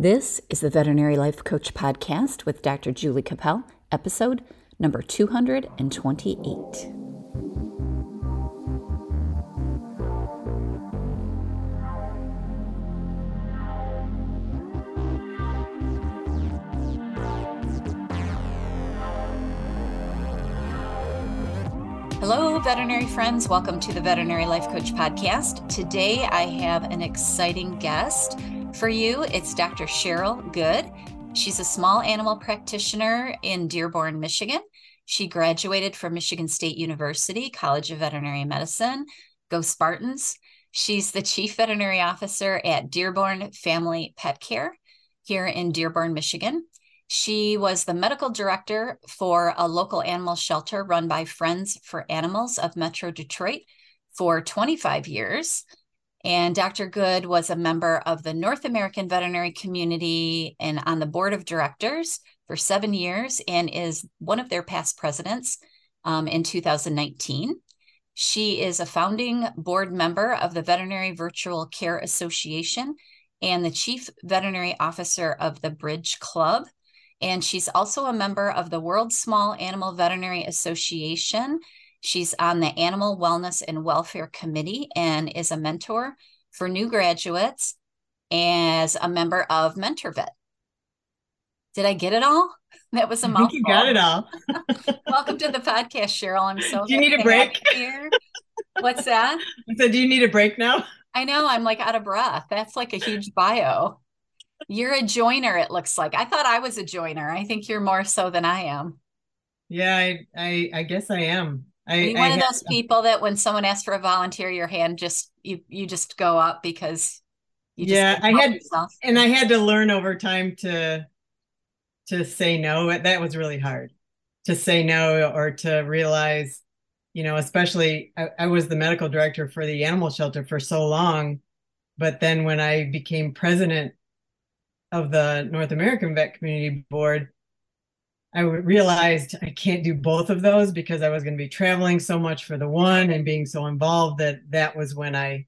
This is the Veterinary Life Coach Podcast with Dr. Julie Cappel, episode number 228. Hello, veterinary friends. Welcome to the Veterinary Life Coach Podcast. Today I have an exciting guest for you. It's Dr. Cheryl Good. She's a small animal practitioner in Dearborn, Michigan. She graduated from Michigan State University College of Veterinary Medicine. Go Spartans. She's the chief veterinary officer at Dearborn Family Pet Care here in Dearborn, Michigan. She was the medical director for a local animal shelter run by Friends for Animals of Metro Detroit for 25 years. And Dr. Good was a member of the North American veterinary community and on the board of directors for seven years and is one of their past presidents um, in 2019. She is a founding board member of the Veterinary Virtual Care Association and the chief veterinary officer of the Bridge Club and she's also a member of the World Small Animal Veterinary Association. She's on the Animal Wellness and Welfare Committee and is a mentor for new graduates as a member of MentorVet. Did I get it all? That was a I think you got it all. Welcome to the podcast, Cheryl. I'm so. Do you need a break? Here. What's that? I said, do you need a break now? I know. I'm like out of breath. That's like a huge bio. You're a joiner, it looks like. I thought I was a joiner. I think you're more so than I am. Yeah, I I, I guess I am. I, Are you one of those people that when someone asks for a volunteer, your hand just you you just go up because yeah, I had yourself. and I had to learn over time to to say no. That was really hard to say no or to realize, you know, especially I, I was the medical director for the animal shelter for so long, but then when I became president of the North American Vet Community Board, I realized I can't do both of those because I was going to be traveling so much for the one and being so involved that that was when I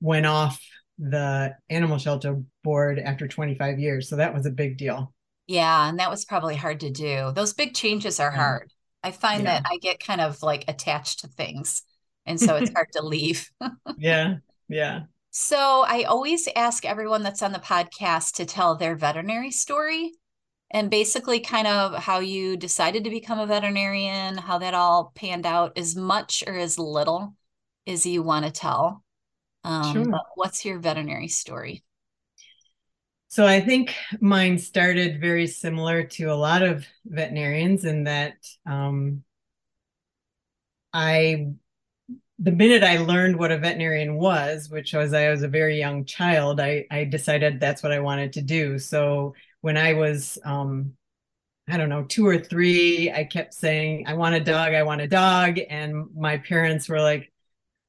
went off the animal shelter board after 25 years. So that was a big deal. Yeah, and that was probably hard to do. Those big changes are hard. I find yeah. that I get kind of like attached to things. And so it's hard to leave. yeah. Yeah. So I always ask everyone that's on the podcast to tell their veterinary story and basically kind of how you decided to become a veterinarian, how that all panned out, as much or as little as you want to tell. Um, sure. what's your veterinary story? So I think mine started very similar to a lot of veterinarians in that um, I the minute I learned what a veterinarian was, which was I was a very young child, I, I decided that's what I wanted to do. So when I was, um, I don't know, two or three, I kept saying, I want a dog, I want a dog. And my parents were like,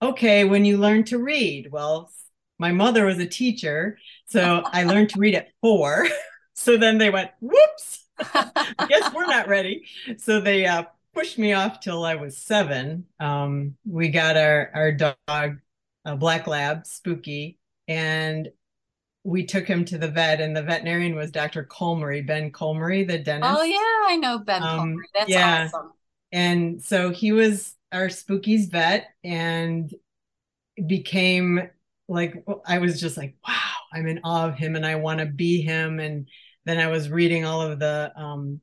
okay, when you learn to read. Well, my mother was a teacher. So I learned to read at four. so then they went, whoops, I guess we're not ready. So they uh, pushed me off till I was seven. Um, we got our our dog, a black lab, Spooky, and we took him to the vet, and the veterinarian was Dr. Colmery, Ben Colmery, the dentist. Oh yeah, I know Ben um, Colmery. That's yeah. awesome. And so he was our Spooky's vet, and became like I was just like, wow, I'm in awe of him, and I want to be him. And then I was reading all of the um,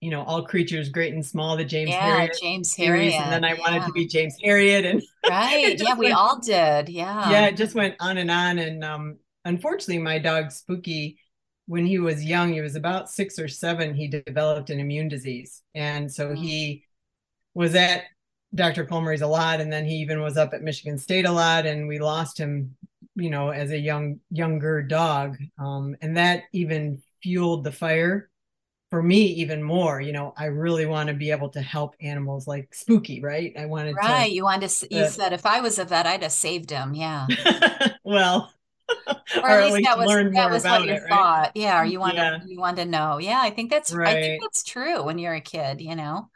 you know, all creatures great and small, the James yeah, Herriot James Herriot. And then I yeah. wanted to be James Herriot. And right. yeah, we went, all did. Yeah. Yeah, it just went on and on. And um, unfortunately, my dog Spooky, when he was young, he was about six or seven, he developed an immune disease. And so he was at Dr. Colmery's a lot. And then he even was up at Michigan State a lot. And we lost him, you know, as a young, younger dog. Um, and that even fueled the fire for me even more you know i really want to be able to help animals like spooky right i wanted right to, you wanted to you uh, said if i was a vet i'd have saved him yeah well or, or, at least, that was that was what you it, thought right? yeah or you want yeah. to you want to know yeah i think that's right. i think that's true when you're a kid you know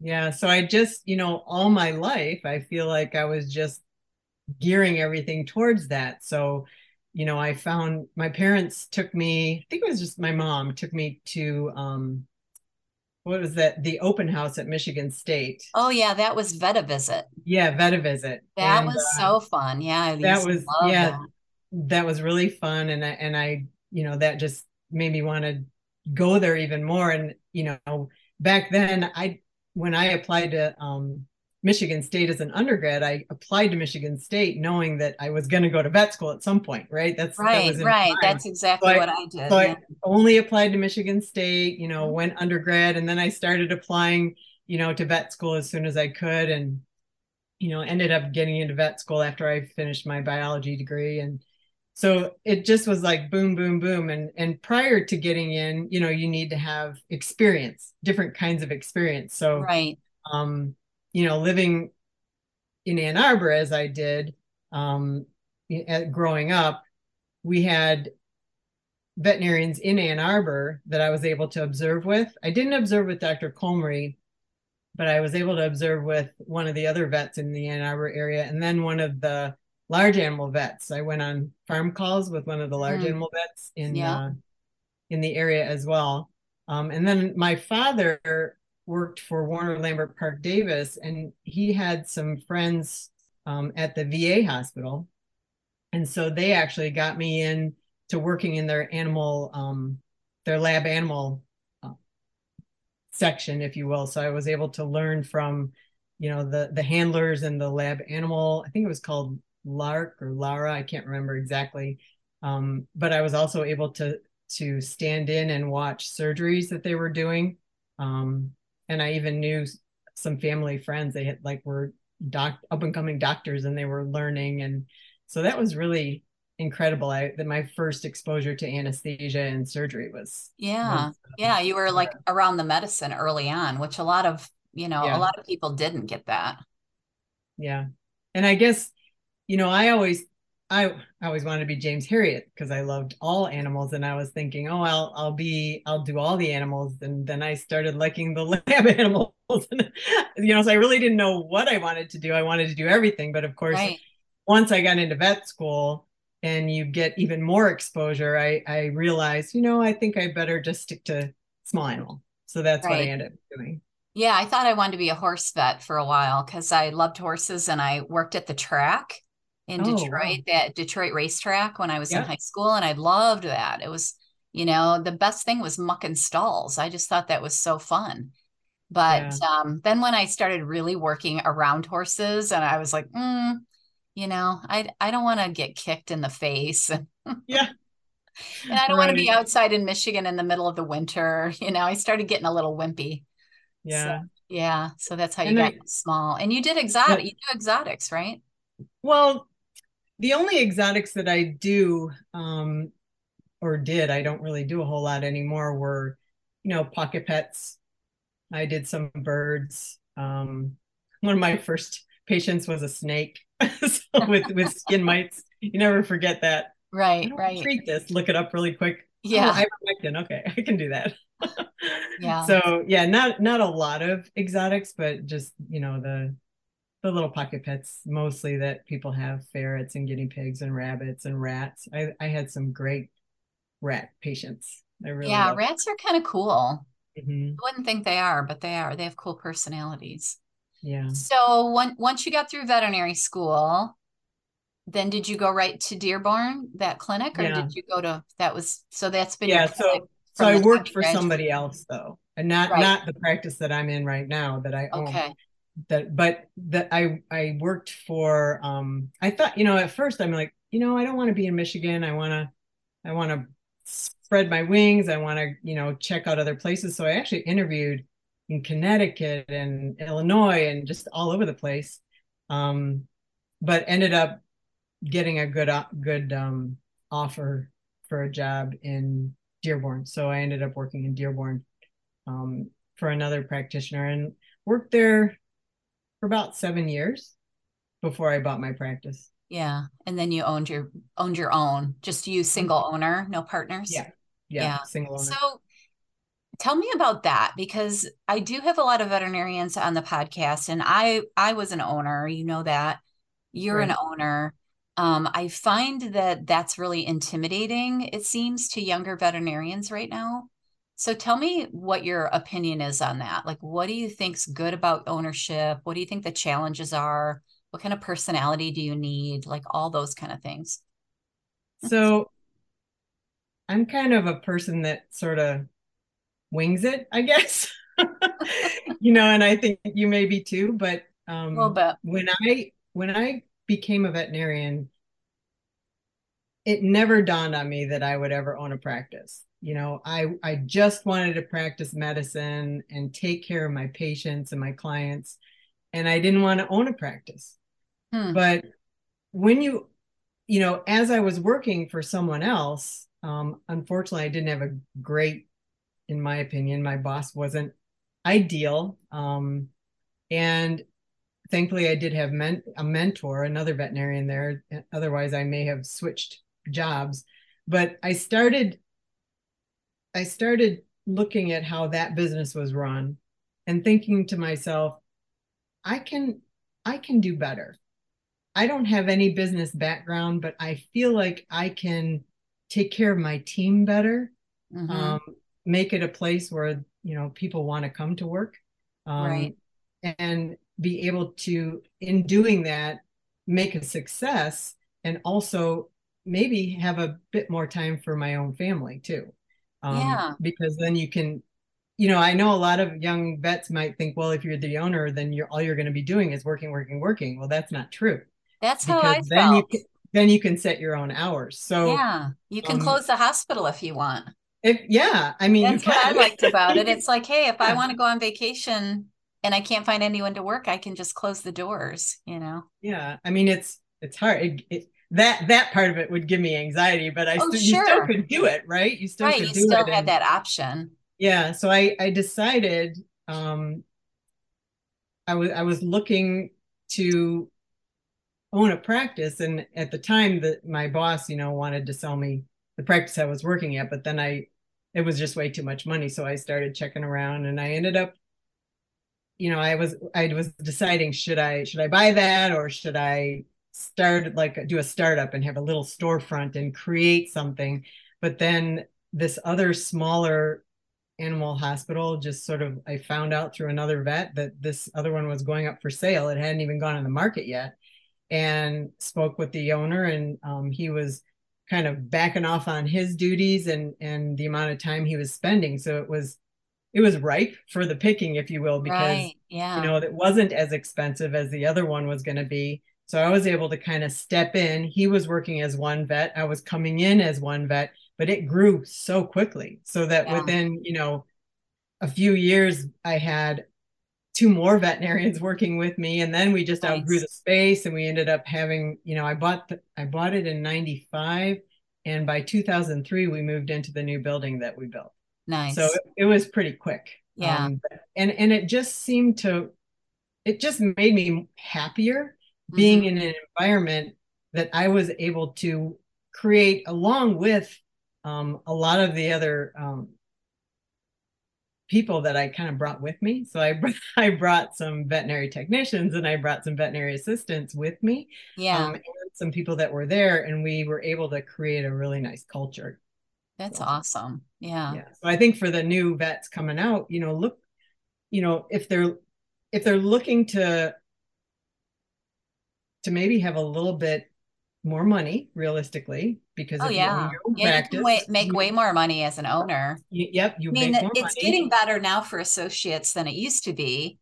yeah so i just you know all my life i feel like i was just gearing everything towards that so you know, I found my parents took me, I think it was just my mom took me to um what was that? The open house at Michigan State. Oh yeah, that was Vet-A-Visit. Yeah, Vet-A-Visit. That and, was uh, so fun. Yeah, that was yeah, that. That was really fun, and I and I you know that just made me want to go there even more. And you know, back then I when I applied to um Michigan State as an undergrad, I applied to Michigan State knowing that I was going to go to vet school at some point, right? That's right, that right. That's exactly so what I, I did. So yeah. I only applied to Michigan State, you know, mm-hmm. went undergrad, and then I started applying, you know, to vet school as soon as I could, and you know, ended up getting into vet school after I finished my biology degree, and so it just was like boom, boom, boom, and and prior to getting in, you know, you need to have experience, different kinds of experience. So right. Um, you know, living in Ann Arbor as I did um, growing up, we had veterinarians in Ann Arbor that I was able to observe with. I didn't observe with Dr. Colmery, but I was able to observe with one of the other vets in the Ann Arbor area, and then one of the large animal vets. I went on farm calls with one of the large mm. animal vets in yeah. uh, in the area as well. Um, and then my father worked for Warner Lambert Parke-Davis, and he had some friends um, at the VA hospital, and so they actually got me in to working in their animal, um, their lab animal uh, section, if you will. So I was able to learn from, you know, the the handlers and the lab animal. I think it was called Lark or Lara. I can't remember exactly. Um, but I was also able to to stand in and watch surgeries that they were doing. Um, and I even knew some family friends. They had like were doc up and coming doctors, and they were learning, and so that was really incredible. I that my first exposure to anesthesia and surgery was. Yeah, yeah, you were like around the medicine early on, which a lot of you know yeah. a lot of people didn't get that. Yeah, and I guess you know I always I, I always wanted to be James Herriot because I loved all animals, and I was thinking, oh, I'll I'll be I'll do all the animals, and then I started liking the lab animals, and, you know, so I really didn't know what I wanted to do. I wanted to do everything, but of course, right. once I got into vet school and you get even more exposure, I I realized, you know, I think I better just stick to small animal. So that's right. what I ended up doing. Yeah, I thought I wanted to be a horse vet for a while because I loved horses and I worked at the track in oh, Detroit, wow. that Detroit racetrack when I was in high school. And I loved that. It was, you know, the best thing was mucking stalls. I just thought that was so fun. But yeah. um, then when I started really working around horses, and I was like, mm, you know, I I don't want to get kicked in the face. yeah. and I don't right. want to be outside in Michigan in the middle of the winter. You know, I started getting a little wimpy. Yeah. So, yeah. So that's how you and got I, small. And you did exotic, you do exotics, right? Well, the only exotics that I do um, or did, I don't really do a whole lot anymore, were, you know, pocket pets. I did some birds. Um, one of my first patients was a snake so with, with skin mites. You never forget that. Right, right. Treat this, look it up really quick. Oh, yeah. Oh, ivermectin. Okay, I can do that. yeah. So yeah, not not a lot of exotics, but just you know the the little pocket pets mostly that people have ferrets and guinea pigs and rabbits and rats. I, I had some great rat patients. I really yeah, rats are kind of cool. Mm-hmm. I wouldn't think they are, but they are. They have cool personalities. Yeah. So when, once you got through veterinary school, then did you go right to Dearborn, that clinic, or yeah. did you go to that was so that's been yeah. So so I worked for somebody else though, and not right. not the practice that I'm in right now that I own. Okay that but that I I worked for um I thought you know at first I'm like you know I don't want to be in Michigan. I want to I want to spread my wings. I want to you know check out other places. So I actually interviewed in Connecticut and Illinois and just all over the place. Um but ended up getting a good uh, good um offer for a job in Dearborn. So I ended up working in Dearborn um for another practitioner and worked there for about seven years before I bought my practice. Yeah. And then you owned your owned your own, just you single owner, no partners. Yeah. Yeah. yeah. Single owner. So tell me about that because I do have a lot of veterinarians on the podcast and I I was an owner, you know that. You're right. an owner. Um, I find that that's really intimidating, it seems, to younger veterinarians right now. So tell me what your opinion is on that. Like, what do you think's good about ownership? What do you think the challenges are? What kind of personality do you need? Like all those kind of things. So I'm kind of a person that sort of wings it, I guess. you know, and I think you may be too, but um when I when I became a veterinarian, it never dawned on me that I would ever own a practice. You know, I I just wanted to practice medicine and take care of my patients and my clients, and I didn't want to own a practice. Hmm. But when you, you know, as I was working for someone else, um, unfortunately, I didn't have a great, in my opinion, my boss wasn't ideal. Um, and thankfully, I did have men- a mentor, another veterinarian there. Otherwise, I may have switched jobs. But I started, I started looking at how that business was run and thinking to myself, I can, I can do better. I don't have any business background, but I feel like I can take care of my team better, mm-hmm. um, make it a place where you know people want to come to work, um, right, and be able to, in doing that, make a success, and also maybe have a bit more time for my own family too. Um, yeah, because then you can you know, I know a lot of young vets might think, well, if you're the owner, then you're all you're going to be doing is working, working, working. Well, that's not true. That's how I then felt. You, then you can set your own hours. So yeah, you can um, close the hospital if you want. If yeah, I mean, that's what I liked about it. It's like, hey, if yeah. I want to go on vacation and I can't find anyone to work, I can just close the doors. You know. Yeah, I mean, it's it's hard. It, it, that that part of it would give me anxiety, but I oh, st- sure. you still could do it, right? You still right, could you do still it. had and, that option. Yeah, so I I decided um I was I was looking to own a practice and at the time that my boss you know wanted to sell me the practice i was working at but then i it was just way too much money so i started checking around and i ended up you know i was i was deciding should i should i buy that or should i start like do a startup and have a little storefront and create something but then this other smaller animal hospital just sort of i found out through another vet that this other one was going up for sale it hadn't even gone on the market yet and spoke with the owner and um, he was kind of backing off on his duties and and the amount of time he was spending so it was it was ripe for the picking if you will because right. yeah. you know it wasn't as expensive as the other one was going to be so i was able to kind of step in. He was working as one vet. I was coming in as one vet but it grew so quickly so that yeah. within you know a few years i had two more veterinarians working with me and then we just nice. outgrew the space and we ended up having you know i bought the, i bought it in 95 and by 2003 we moved into the new building that we built. Nice so it, it was pretty quick yeah. um, and and it just seemed to it just made me happier being mm-hmm. in an environment that i was able to create along with um, a lot of the other um, people that I kind of brought with me. So I I brought some veterinary technicians and I brought some veterinary assistants with me. Yeah. Um, some people that were there and we were able to create a really nice culture. That's so, awesome. Yeah. Yeah. So I think for the new vets coming out, you know, look, you know, if they're if they're looking to to maybe have a little bit more money realistically because oh yeah, yeah practice, you way, make way more money as an owner you, yep you I mean it's money. getting better now for associates than it used to be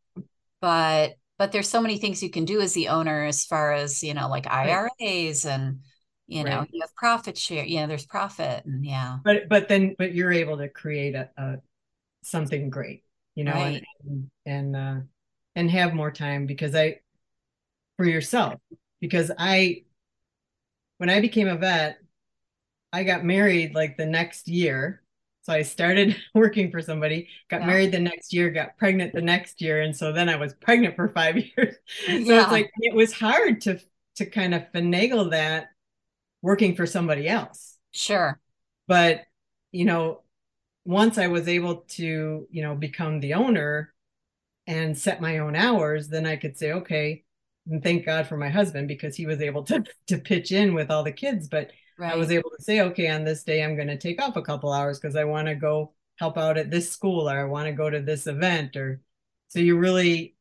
but but there's so many things you can do as the owner as far as you know like iras and you know right. you have profit share you know there's profit and yeah but but then but you're able to create a, a something great you know right. and and uh and have more time because i for yourself because i when I became a vet, I got married like the next year. So I started working for somebody, got yeah. married the next year, got pregnant the next year, and so then I was pregnant for five years. so yeah. it's like it was hard to to kind of finagle that working for somebody else. Sure. But you know, once I was able to, you know, become the owner and set my own hours, then I could say, okay, and thank God for my husband because he was able to to pitch in with all the kids. But right. I was able to say, okay, on this day I'm going to take off a couple hours because I want to go help out at this school or I want to go to this event or so you really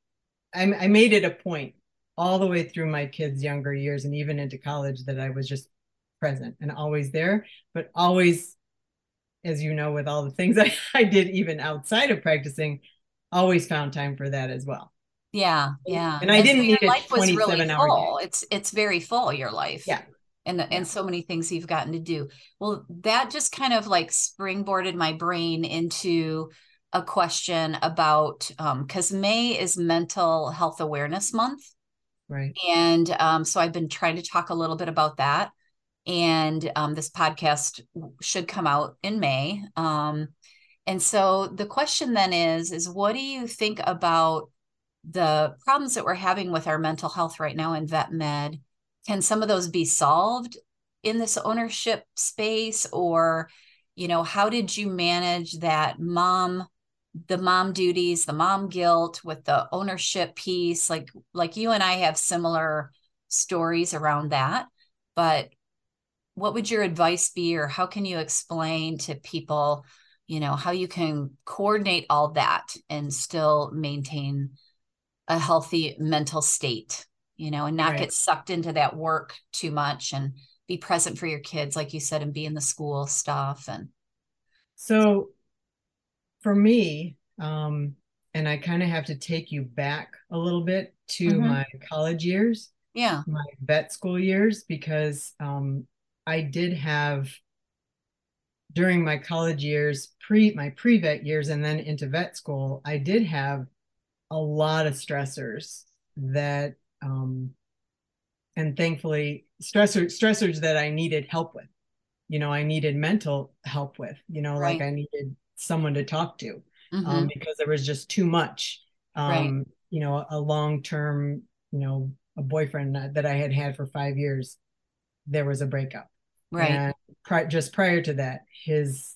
I, I made it a point all the way through my kids' younger years and even into college that I was just present and always there, but always, as you know, with all the things I, I did even outside of practicing, always found time for that as well. Yeah, yeah. And I and didn't so need a life was really full. It's it's very full your life. Yeah. And the, and so many things you've gotten to do. Well, that just kind of like springboarded my brain into a question about because um, May is Mental Health Awareness Month. Right. And um, so I've been trying to talk a little bit about that. And um, this podcast should come out in May. Um, and so the question then is, is what do you think about the problems that we're having with our mental health right now in vet med? Can some of those be solved in this ownership space? Or, you know, how did you manage that mom the mom duties the mom guilt with the ownership piece like like you and i have similar stories around that but what would your advice be or how can you explain to people you know how you can coordinate all that and still maintain a healthy mental state you know and not right. get sucked into that work too much and be present for your kids like you said and be in the school stuff and so for me, um, and I kind of have to take you back a little bit to mm-hmm. my college years. Yeah. My vet school years, because um, I did have during my college years, pre my pre-vet years, and then into vet school, I did have a lot of stressors that um, and thankfully stressors stressors that I needed help with. You know, I needed mental help with, you know, right. like I needed someone to talk to um, mm-hmm. um, because there was just too much. Um, right. You know, a long term, you know, a boyfriend that I had had for five years, there was a breakup. Right. And pri- just prior to that, his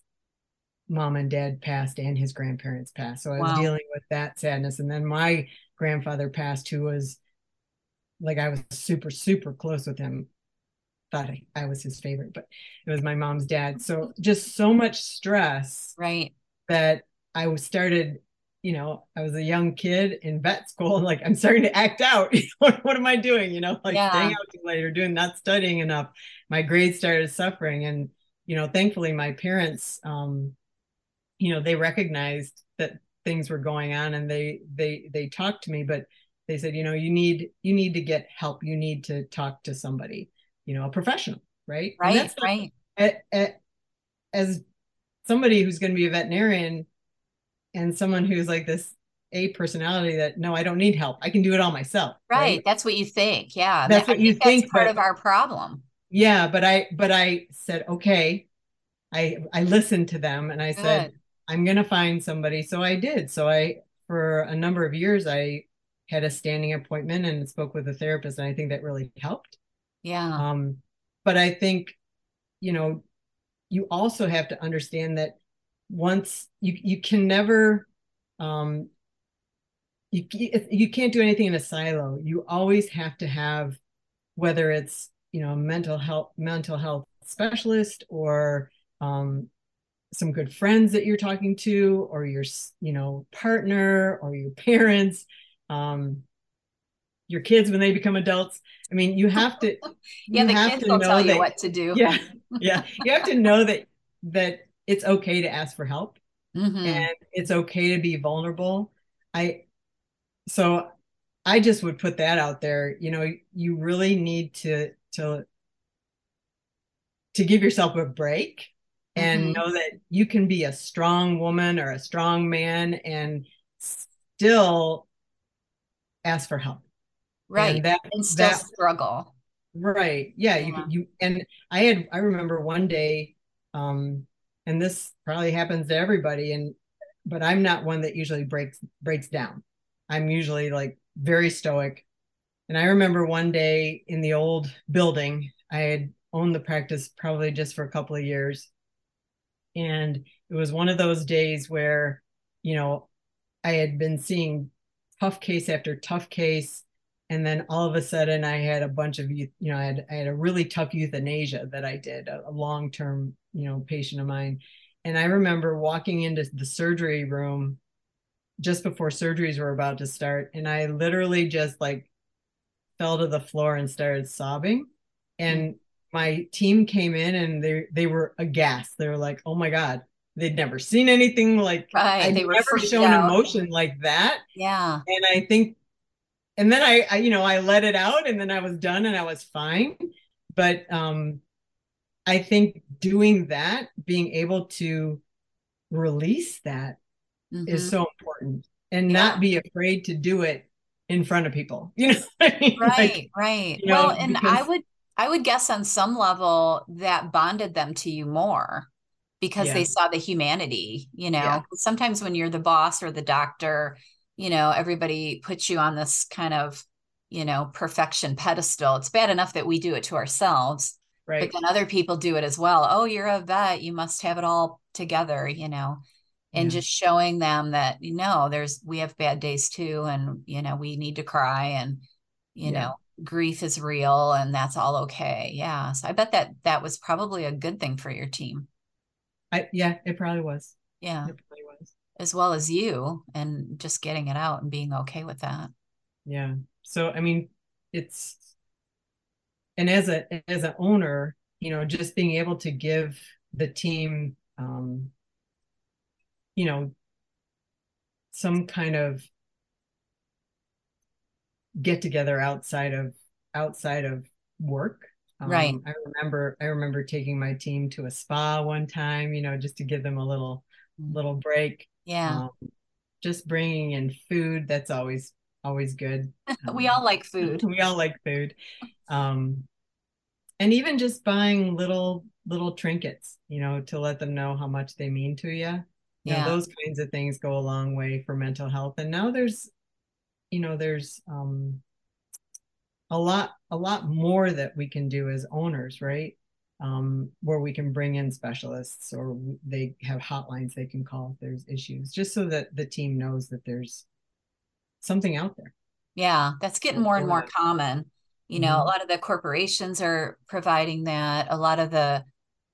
mom and dad passed and his grandparents passed. So I was wow. dealing with that sadness. And then my grandfather passed, who was like, I was super, super close with him thought I, I was his favorite, but it was my mom's dad. So just so much stress. Right. That I was started, you know, I was a young kid in vet school and like I'm starting to act out. what, what am I doing? You know, like yeah. staying out too late or doing not studying enough. My grades started suffering. And, you know, thankfully my parents um, you know, they recognized that things were going on and they they they talked to me, but they said, you know, you need you need to get help. You need to talk to somebody you know a professional right right right at, at, as somebody who's going to be a veterinarian and someone who's like this a personality that no i don't need help i can do it all myself right, right? that's what you think yeah that's what you think, think part but, of our problem yeah but i but i said okay i i listened to them and i Good. said i'm going to find somebody so i did so i for a number of years i had a standing appointment and spoke with a therapist and i think that really helped yeah. Um, but I think, you know, you also have to understand that once you you can never um you you can't do anything in a silo. You always have to have whether it's you know a mental health mental health specialist or um, some good friends that you're talking to or your you know partner or your parents um, your kids when they become adults. I mean, you have to. yeah, the kids will tell that, you what to do. Yeah, yeah. You have to know that that it's okay to ask for help, mm-hmm. and it's okay to be vulnerable. I, so, I just would put that out there. You know, you really need to to to give yourself a break and mm-hmm. know that you can be a strong woman or a strong man and still ask for help. Right and, that, and still that, struggle. Right yeah, yeah, you you and i had i remember one day um and this probably happens to everybody and but i'm not one that usually breaks breaks down. I'm usually like very stoic. And i remember one day in the old building i had owned the practice probably just for a couple of years and it was one of those days where you know i had been seeing tough case after tough case. And then all of a sudden I had a bunch of you know I had I had a really tough euthanasia that I did a, a long term you know patient of mine, and I remember walking into the surgery room just before surgeries were about to start, and I literally just like fell to the floor and started sobbing, and my team came in and they they were aghast. They were like, "Oh my god." They'd never seen anything like right. I'd they were never shown out. emotion like that. Yeah. And I think and then I, I, you know i let it out and then i was done and i was fine but um i think doing that being able to release that mm-hmm. is so important and yeah. not be afraid to do it in front of people you know I mean? right like, right you know, well and because... i would i would guess on some level that bonded them to you more because yeah. they saw the humanity you know yeah. sometimes when you're the boss or the doctor you know everybody puts you on this kind of you know perfection pedestal it's bad enough that we do it to ourselves right but then other people do it as well oh you're a vet you must have it all together you know and yeah. just showing them that you know there's we have bad days too and you know we need to cry and you yeah. know grief is real and that's all okay. Yeah so i bet that that was probably a good thing for your team. I yeah it probably was. Yeah. It probably was. as well as you and just getting it out and being okay with that. Yeah so i mean it's and as a as an owner you know just being able to give the team um you know some kind of get together outside of outside of work um, right i remember i remember taking my team to a spa one time you know just to give them a little mm. little break yeah. Um, just bringing in food. That's always, always good. we all like food. we all like food. Um, and even just buying little, little trinkets, you know, to let them know how much they mean to you. You yeah. know, those kinds of things go a long way for mental health. And now there's, you know, there's, um, a lot a lot more that we can do as owners right um, where we can bring in specialists or they have hotlines they can call if there's issues, just so that the team knows that there's something out there. Yeah, that's getting more and more common. You know, mm-hmm. a lot of the corporations are providing that. A lot of the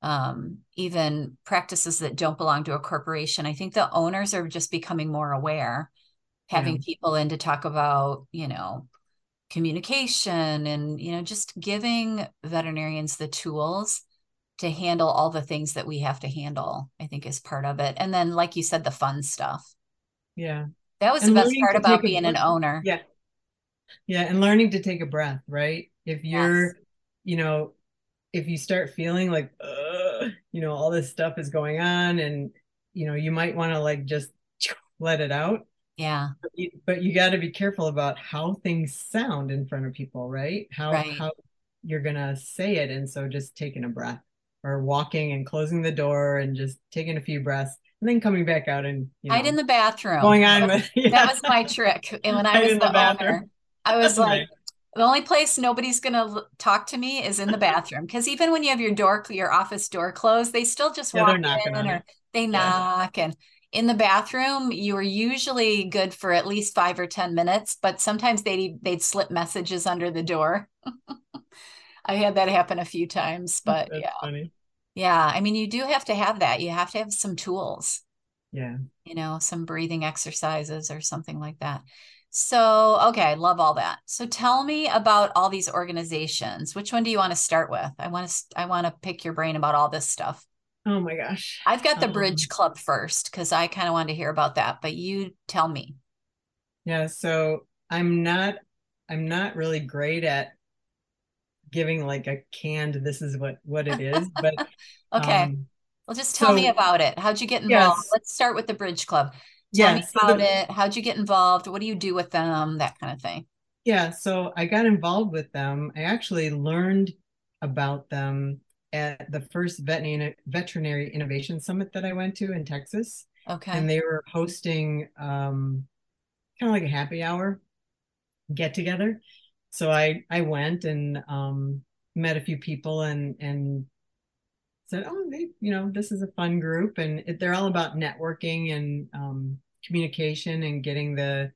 um, even practices that don't belong to a corporation. I think the owners are just becoming more aware, having yeah. people in to talk about, you know, communication and you know just giving veterinarians the tools to handle all the things that we have to handle i think is part of it. And then like you said the fun stuff. Yeah. That was and the best part about being an owner. Yeah. Yeah and learning to take a breath right? If you're yes. you know if you start feeling like uh, you know all this stuff is going on and you know you might want to like just let it out yeah. But you, you got to be careful about how things sound in front of people, right? How right. how you're going to say it and so just taking a breath or walking and closing the door and just taking a few breaths and then coming back out and you know, hide in the bathroom. Going on with yeah. that was my trick. And when I was the, the owner, I was That's like nice. the only place nobody's going to talk to me is in the bathroom because even when you have your door your office door closed, they still just yeah, walk in or they knock and in the bathroom you were usually good for at least five or ten minutes but sometimes they'd they'd slip messages under the door. I had that happen a few times hmm, but That's yeah. funny. yeah i mean you do have to have that. You have to have some tools yeah. you know some breathing exercises or something like that. So okay I love all that. So tell me about all these organizations. Which one do you want to start with? I want to i want to pick your brain about all this stuff Oh my gosh. I've got the um, Bridge Club first because I kind of wanted to hear about that, but you tell me. Yeah, so I'm not I'm not really great at giving like a canned this is what what it is, but okay. Um, well just tell so, me about it. How'd you get involved? Yes. Let's start with the Bridge Club. Tell yes, me about the, it. How'd you get involved? What do you do with them? That kind of thing. Yeah, so I got involved with them. I actually learned about them at the first veterinary, veterinary innovation summit that I went to in Texas. Okay. And they were hosting um, kind of like a happy hour get together. So I I went and um, met a few people and and said, oh, they, you know, this is a fun group, and it, they're all about networking and um, communication and getting the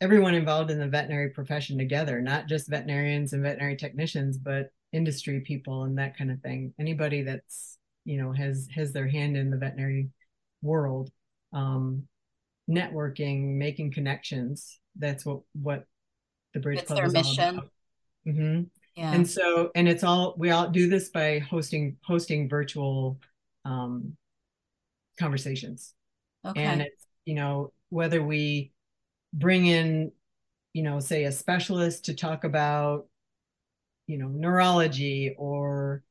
everyone involved in the veterinary profession together, not just veterinarians and veterinary technicians, but industry people and that kind of thing. Anybody that's you know has has their hand in the veterinary world, um, networking, making connections. That's what what the Bridge it's Club their is mission. Mm-hmm. Yeah. And so, and it's all we all do this by hosting hosting virtual um, conversations. okay. And it's you know whether we bring in you know say a specialist to talk about you know neurology or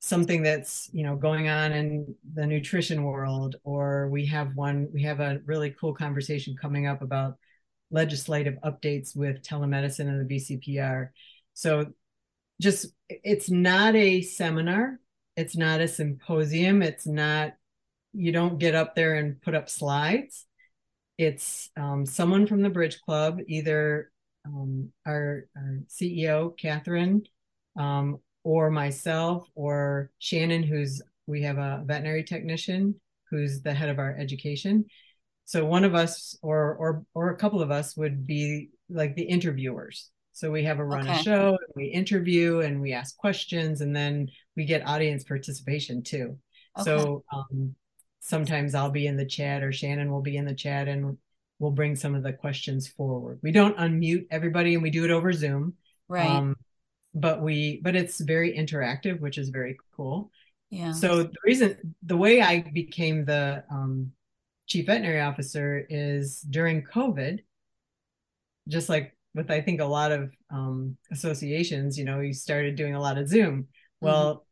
something that's you know going on in the nutrition world or we have one we have a really cool conversation coming up about legislative updates with telemedicine and the VCPR so just it's not a seminar it's not a symposium it's not you don't get up there and put up slides. It's um, someone from the bridge club either um, our, our ceo catherine um, or myself or shannon who's we have a veterinary technician who's the head of our education. So one of us or or or a couple of us would be like the interviewers. So we have a run Okay. a show we interview and we ask questions and then we get audience participation too. So um, sometimes I'll be in the chat or Shannon will be in the chat and we'll bring some of the questions forward. We don't unmute everybody and we do it over Zoom. right. Um, but we but it's very interactive, which is very cool. yeah. So the reason the way I became the um, chief veterinary officer is during COVID, just like with I think a lot of um, associations, you know, you started doing a lot of Zoom. Well,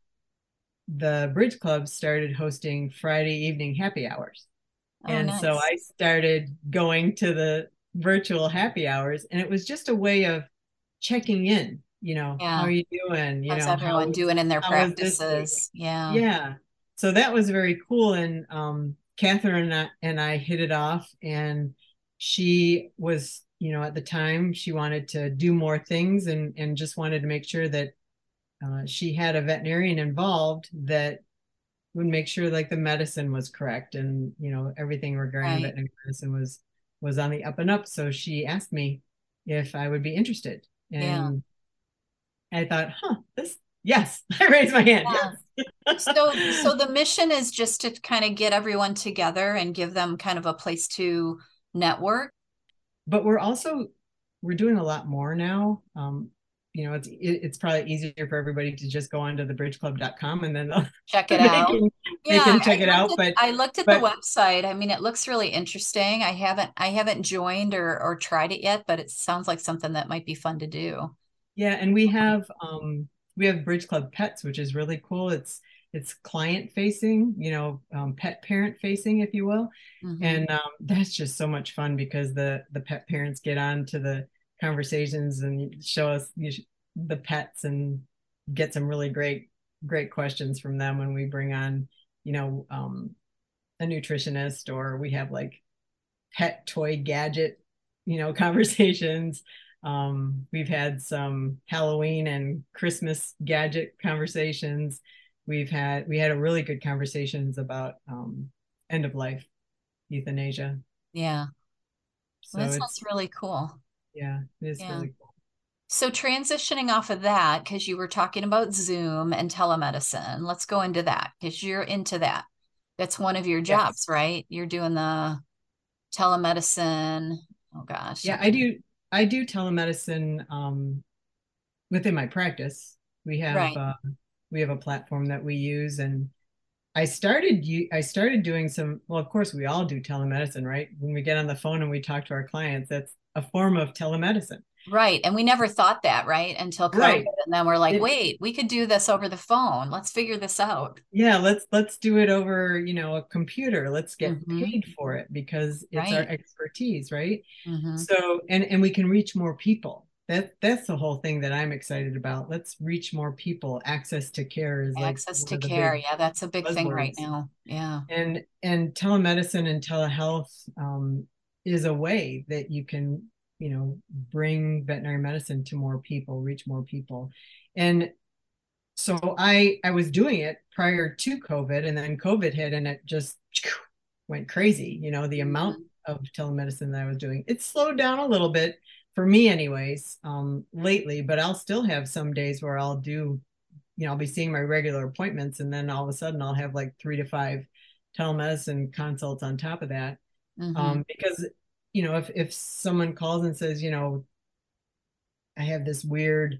the Bridge Club started hosting Friday evening happy hours. Oh, and so. I started going to the virtual happy hours, and it was just a way of checking in. You know, Yeah. how are you doing? You How's know, everyone how- doing in their how was this week? practices? Yeah. yeah so that was very cool and um catherine and I, and I hit it off and she was you know at the time she wanted to do more things and and just wanted to make sure that uh, she had a veterinarian involved that would make sure like the medicine was correct and you know everything regarding Right. veterinary medicine was was on the up and up. So she asked me if i would be interested. And Yeah. i thought huh this yes. I raised my hand. Yeah. yes. So so the mission is just to kind of get everyone together and give them kind of a place to network? But we're also we're doing a lot more now. Um you know it's it, it's probably easier for everybody to just go onto the bridgeclub.com and then they'll- check it they out. can, they can check I it out looked but at- i looked at the website. I mean it looks really interesting. I haven't i haven't joined or or tried it yet but it sounds like something that might be fun to do. Yeah and we have um we have bridge club pets which is really cool. It's it's client facing you know um, pet parent facing if you will. Mhm. and um, that's just so much fun because the the pet parents get on to the conversations and show us the pets and get some really great great questions from them when we bring on you know um, a nutritionist or we have like pet toy gadget you know conversations. Um, we've had some halloween and christmas gadget conversations. We've had we had a really good conversations about um, end of life euthanasia. Yeah. So well, that sounds really cool yeah it is Yeah. really cool So transitioning off of that, because you were talking about Zoom and telemedicine, let's go into that because you're into that. That's one of your Yes. jobs, right? You're doing the telemedicine. Oh gosh. yeah i do i do telemedicine um, within my practice we have Right. uh, we have a platform that we use and i started you i started doing some well of course we all do telemedicine right when we get on the phone and we talk to our clients that's a form of telemedicine Right. And we never thought that, right? Until COVID. Right. And then we're like, It- wait, we could do this over the phone. Let's figure this out. yeah let's let's do it over you know a computer let's get Mhm. paid for it because it's our expertise right Mhm. so and and we can reach more people that that's the whole thing that i'm excited about let's reach more people access to care is Access one to care. Yeah, that's a big thing right now. Yeah. and and telemedicine and telehealth um, is a way that you can you know bring veterinary medicine to more people reach more people and so i i was doing it prior to covid and then covid hit and it just went crazy you know the amount of telemedicine that I was doing. it slowed down a little bit for me, anyways, um, lately. But I'll still have some days where I'll do, you know, I'll be seeing my regular appointments, and then all of a sudden I'll have like three to five telemedicine consults on top of that, mm-hmm. um, because you know, if if someone calls and says, you know, I have this weird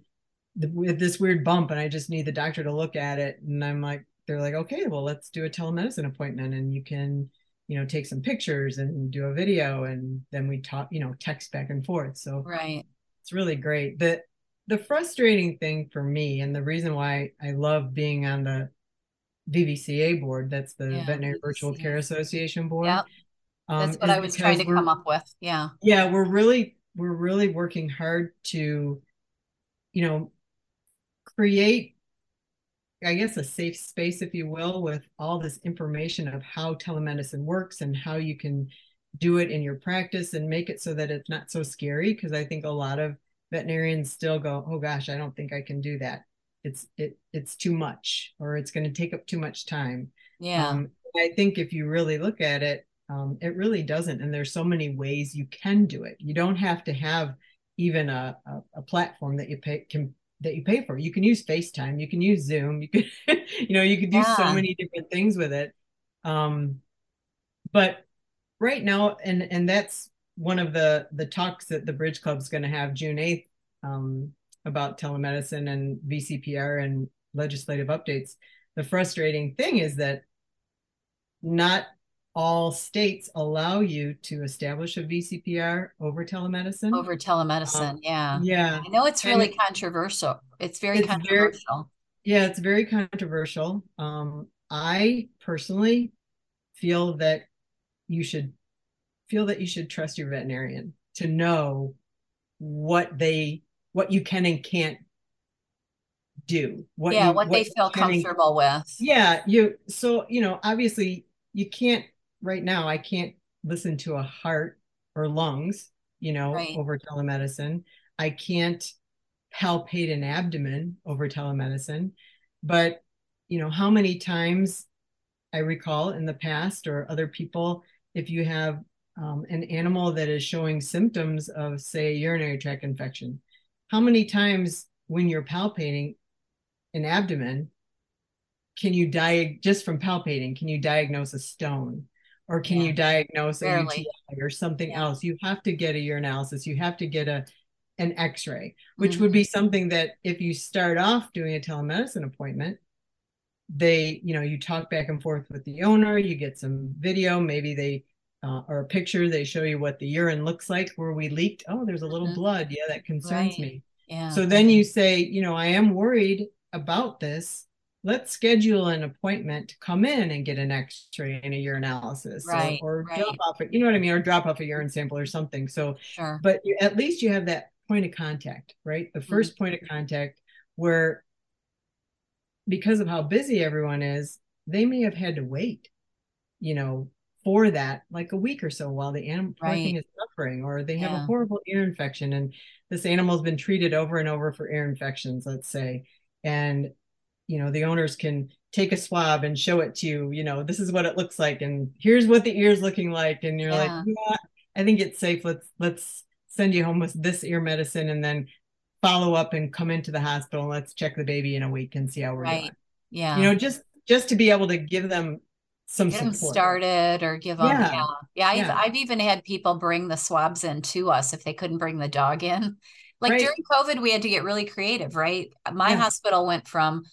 with this weird bump and I just need the doctor to look at it. And I'm like, they're like, okay, well, let's do a telemedicine appointment and you can, you know, take some pictures and do a video and then we talk, you know, text back and forth. So right. It's really great. The the frustrating thing for me and the reason why I love being on the VVCA board, that's the yeah, Veterinary VVCA. Virtual Care Association board. Yep. Um, that's what I was trying to come up with. Yeah. Yeah, we're really we're really working hard to, you know, create, I guess, a safe space, if you will, with all this information of how telemedicine works and how you can do it in your practice and make it so that it's not so scary. Because I think a lot of veterinarians still go, "Oh gosh, I don't think I can do that. It's it it's too much, or it's going to take up too much time." Yeah. Um, I think if you really look at it, um, it really doesn't. And there's so many ways you can do it. You don't have to have even a, a, a platform that you pay, can that you pay for. You can use FaceTime, you can use Zoom, you can, you know, you can do yeah. so many different things with it. Um, but right now, and and that's one of the the talks that the Bridge Club's going to have June eighth um, about telemedicine and VCPR and legislative updates. The frustrating thing is that not all states allow you to establish a VCPR over telemedicine. Over telemedicine, um, yeah. Yeah. I know it's really and controversial. It's very it's controversial. Very, yeah, it's very controversial. Um, I personally feel that you should feel that you should trust your veterinarian to know what they what you can and can't do what yeah you, what, what, they feel comfortable and, with yeah you so you know obviously you can't right now I can't listen to a heart or lungs, you know, right. over telemedicine. I can't palpate an abdomen over telemedicine. But, you know, how many times I recall in the past or other people, if you have um, an animal that is showing symptoms of, say, urinary tract infection, how many times when you're palpating an abdomen, can you diag just from palpating, can you diagnose a stone? Or can yeah. you diagnose a UTI or something yeah. else? You have to get a urinalysis. You have to get a an X-ray, which mm-hmm. would be something that if you start off doing a telemedicine appointment, they, you know, you talk back and forth with the owner, you get some video, maybe they uh, or a picture, they show you what the urine looks like where we leaked. Oh, there's a little mm-hmm. blood. Yeah, that concerns right. me. Yeah. So then you say, you know, I am worried about this let's schedule an appointment to come in and get an x-ray and a urinalysis right, or, or right. drop off you know what i mean or drop off a urine sample or something so sure. but you, at least you have that point of contact right the 1st mm-hmm. point of contact where because of how busy everyone is they may have had to wait you know for that like a week or so while the animal right. is suffering or they have yeah. a horrible ear infection and this animal's been treated over and over for ear infections let's say and you know the owners can take a swab and show it to you you know this is what it looks like and here's what the ear's looking like and you're yeah. like yeah, i think it's safe let's let's send you home with this ear medicine and then follow up and come into the hospital and let's check the baby in a week and see how we're right. doing yeah you know just just to be able to give them some get support. them started or give them yeah yeah, yeah, I've, yeah. I've even had people bring the swabs in to us if they couldn't bring the dog in like right. during covid we had to get really creative right my yeah. hospital went from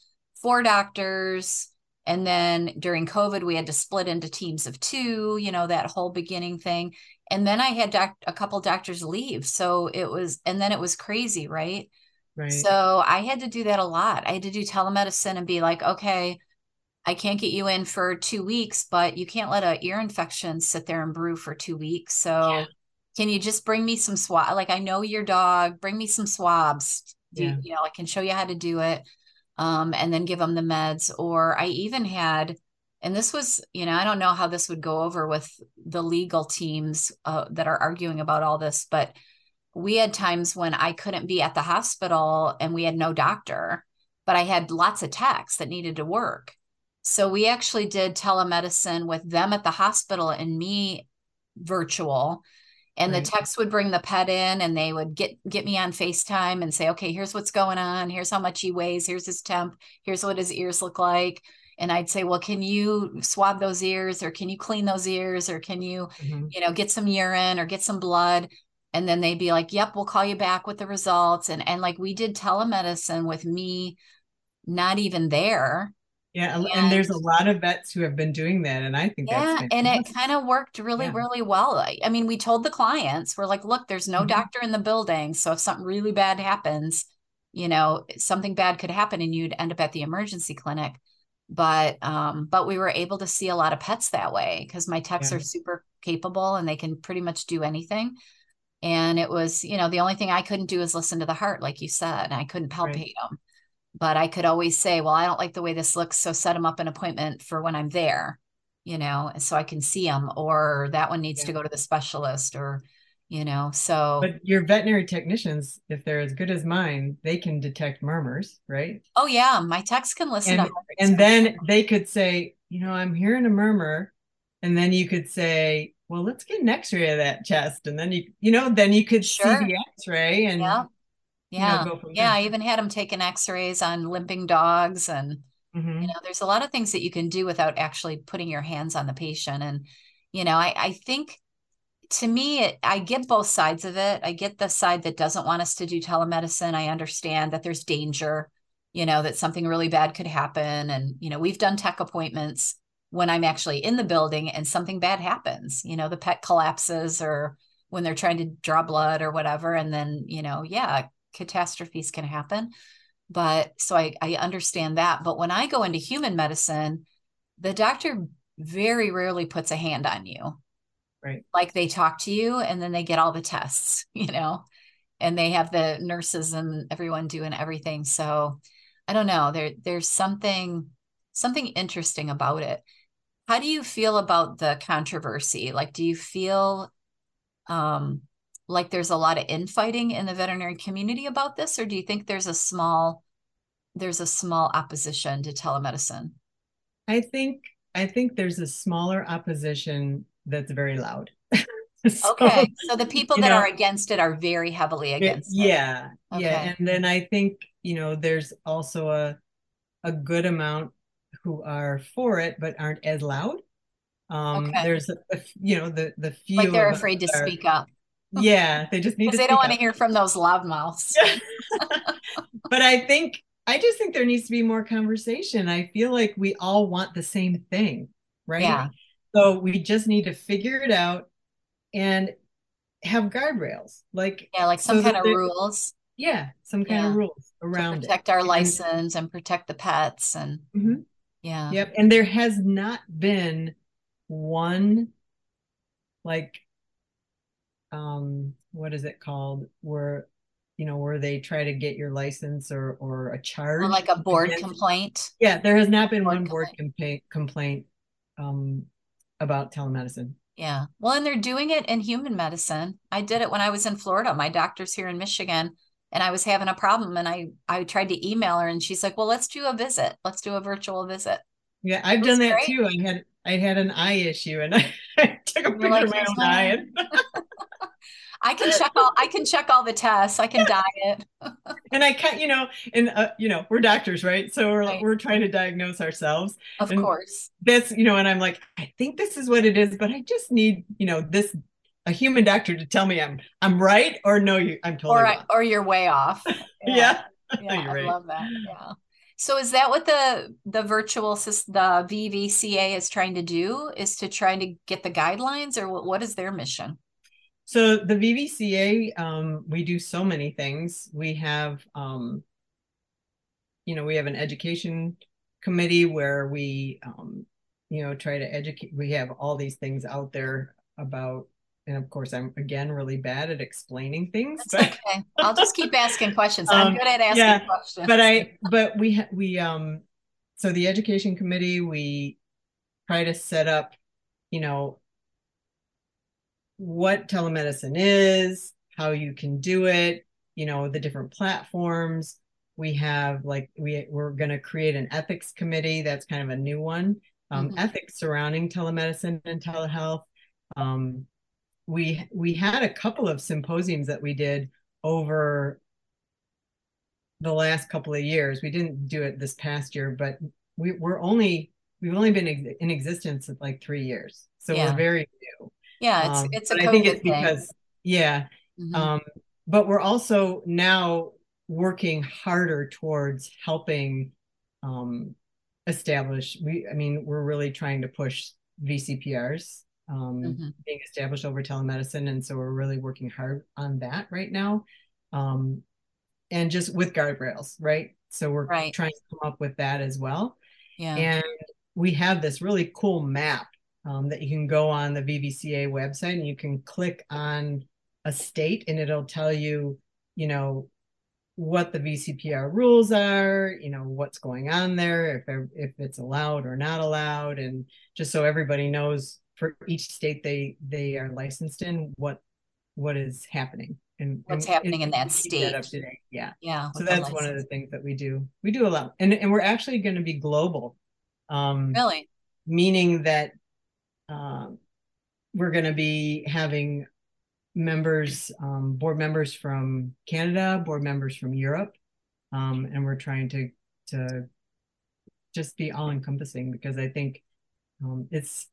four doctors and then during covid we had to split into teams of two you know that whole beginning thing. And then i had doc- a couple doctors leave. So it was and then it was crazy right? Right. So i had to do that a lot. I had to do telemedicine and be like okay i can't get you in for two weeks but you can't let a ear infection sit there and brew for two weeks. So yeah. can you just bring me some swab like i know your dog. Bring me some swabs. Yeah. you know i can show you how to do it um, and then give them the meds. Or I even had, and this was, you know, I don't know how this would go over with the legal teams uh, that are arguing about all this, but we had times when I couldn't be at the hospital and we had no doctor, but I had lots of techs that needed to work. So we actually did telemedicine with them at the hospital and me virtual and Right. the techs would bring the pet in and they would get get me on FaceTime and say, okay, here's what's going on. Here's how much he weighs. Here's his temp. Here's what his ears look like. And I'd say, well, can you swab those ears or can you clean those ears or can you, Mhm. you know, get some urine or get some blood? And then they'd be like, yep, we'll call you back with the results. And and like we did telemedicine with me not even there. Yeah, and, and there's a lot of vets who have been doing that, and I think Yeah, that's and it kind of worked really, Yeah. really well. I, I mean, we told the clients, we're like, look, there's no Mhm. doctor in the building. So if something really bad happens, you know, something bad could happen and you'd end up at the emergency clinic. But um, but we were able to see a lot of pets that way because my techs Yeah. are super capable and they can pretty much do anything. And it was, you know, the only thing I couldn't do is listen to the heart, like you said, and I couldn't Right. palpate them. But I could always say, well, I don't like the way this looks, so set them up an appointment for when I'm there, you know, so I can see them, or that one needs to go to the specialist, or, you know, so But your veterinary technicians, if they're as good as mine, they can detect murmurs, right? oh yeah, my techs can listen And and then they could say, you know, I'm hearing a murmur, and then you could say, well, let's get an X-ray of that chest, and then you, you know, then you could Sure. see the X-ray and yeah, yeah, go from yeah. I even had them taking X-rays on limping dogs and Mhm. you know there's a lot of things that you can do without actually putting your hands on the patient. And you know i, I think to me it, i get both sides of it. I get the side that doesn't want us to do telemedicine. I understand that there's danger you know that something really bad could happen. And you know we've done tech appointments when i'm actually in the building and something bad happens you know the pet collapses or when they're trying to draw blood or whatever. And then you know yeah catastrophes can happen but so I, I understand that. But when I go into human medicine, the doctor very rarely puts a hand on you. Right. Like they talk to you and then they get all the tests, you know, and they have the nurses and everyone doing everything. So I don't know. There there's something something interesting about it. How do you feel about the controversy? Like, do you feel um like there's a lot of infighting in the veterinary community about this, or do you think there's a small there's a small opposition to telemedicine? I think I think there's a smaller opposition that's very loud. So, Okay, so the people that know, are against it are very heavily against it. yeah, yeah, Okay. and then I think you know there's also a a good amount who are for it but aren't as loud. Um, Okay. there's a, a you know the the few Like they're afraid to are- speak up Yeah, they just need to they don't want to hear from those loud mouths. but I think I just think there needs to be more conversation. I feel like we all want the same thing, right? Yeah. So we just need to figure it out and have guardrails. Like Yeah, like some that kind of rules Yeah, some kind of Yeah. rules to around protect it. our license and protect the pets and Mhm. yeah. Yep. And there has not been one like um what is it called where you know where they try to get your license or or a charge Or like a board against- complaint. Yeah, there has not been Board one board complaint complaint um about telemedicine. Yeah. Well, and they're doing it in human medicine. I did it when I was in Florida. My doctor's here in Michigan and I was having a problem and I I tried to email her and she's like, "Well, let's do a visit. Let's do a virtual visit." Yeah, I've It done that great. too. I had I had an eye issue and I, took a You're picture like, of my own eye. eye." And, I can check all I can check all the tests. I can diet. and I can't, you know, and uh, you know, we're doctors, right? So we're Right. we're trying to diagnose ourselves. Of And course. This, you know, and I'm like, I think this is what it is, but I just need, you know, this a human doctor to tell me I'm I'm right or no, you I'm totally or, wrong. or you're way off. Yeah. Yeah, You're I right. love that. Yeah. So is that what the the virtual the VVCA is trying to do? Is to try to get the guidelines, or what, what is their mission? So the VVCA, um, we do so many things. We have, um, you know, we have an education committee where we, um, you know, try to educate. We have all these things out there about, and of course, I'm again really bad at explaining things, That's but okay. I'll just keep asking questions. I'm Um, good at asking yeah, questions. but I, but we, ha- we, um, so the education committee, we try to set up, you know, what telemedicine is, how you can do it, you know, the different platforms. We have like we we're going to create an ethics committee. That's kind of a new one. Um, Mhm. Ethics surrounding telemedicine and telehealth. Um, we we had a couple of symposiums that we did over the last couple of years. We didn't do it this past year, but we, we're only we've only been in existence like three years, so yeah. we're very new. Yeah, it's um, it's a I think it's thing. because yeah, mm-hmm. um, but we're also now working harder towards helping um, establish. We, I mean, we're really trying to push VCPRs um, mm-hmm. being established over telemedicine, and so we're really working hard on that right now, um, and just with guardrails, right? So we're right. trying to come up with that as well. Yeah, and we have this really cool map um, that you can go on the VVCA website and you can click on a state and it'll tell you, you know, what the VCPR rules are, you know, what's going on there, if if it's allowed or not allowed, and just so everybody knows for each state they they are licensed in what what is happening and what's and happening in that state. That today. Yeah, yeah. So that's one of the things that we do. We do a lot, and and we're actually going to be global. Um, really, meaning that um, we're going to be having members, um, board members from Canada, board members from Europe, um, and we're trying to to just be all encompassing because I think um, it's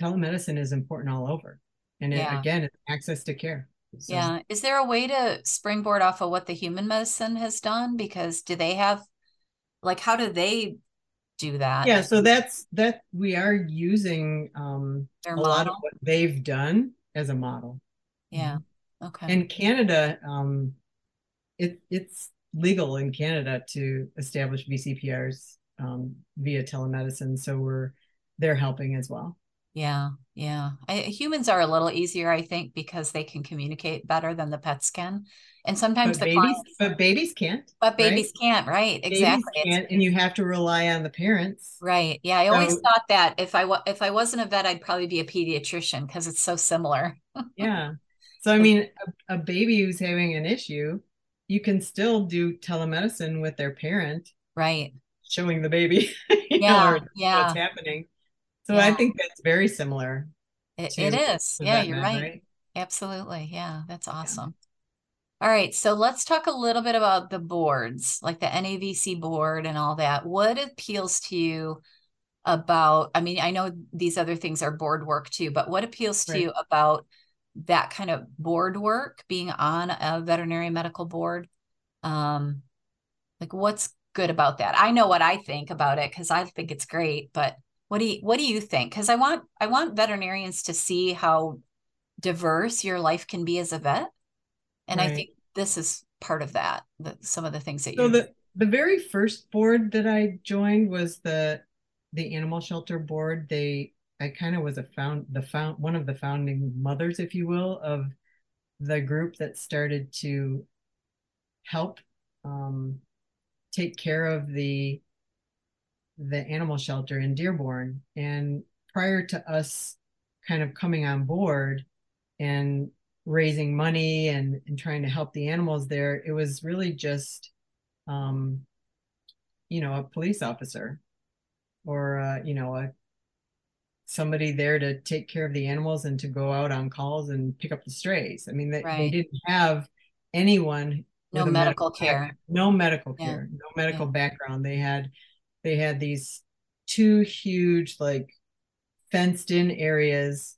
telemedicine is important all over, and it, yeah. again, it's access to care. So. Yeah, is there a way to springboard off of what the human medicine has done? Because do they have, like, how do they do that? Yeah, so that's that we are using um, Their a model? lot of what they've done as a model. Yeah. Okay. And Canada, um, it it's legal in Canada to establish VCPRs um, via telemedicine, so we're they're helping as well. Yeah, yeah. I, humans are a little easier, I think, because they can communicate better than the pets can. And sometimes but the babies, clients, but babies can't. But babies right? can't, right? Exactly. Can't, and you have to rely on the parents. Right. Yeah. I so, always thought that if I if I wasn't a vet, I'd probably be a pediatrician because it's so similar. yeah. So, I mean, a, a, baby who's having an issue, you can still do telemedicine with their parent. Right. Showing the baby, yeah, know, yeah. what's happening. So yeah. I think that's very similar. it, it is. Yeah, you're right. right. Absolutely. Yeah, that's awesome. Yeah. All right, so let's talk a little bit about the boards, like the NAVC board and all that. What appeals to you about? I mean, I know these other things are board work too, but what appeals to right. you about that kind of board work, being on a veterinary medical board. Um, like what's good about that? I know what I think about it because I think it's great, but what do you what do you think? Because I want I want veterinarians to see how diverse your life can be as a vet. And right. I think this is part of that, the, some of the things that so you the the very first board that I joined was the the animal shelter board. They I kind of was a found the found one of the founding mothers, if you will, of the group that started to help um, take care of the the animal shelter in Dearborn. And prior to us kind of coming on board and raising money and, and trying to help the animals there, it was really just, um, you know, a police officer or, uh, you know, a somebody there to take care of the animals and to go out on calls and pick up the strays. I mean, they, right. they didn't have anyone no medical, medical care no medical yeah. care no medical yeah. background they had they had these two huge like fenced in areas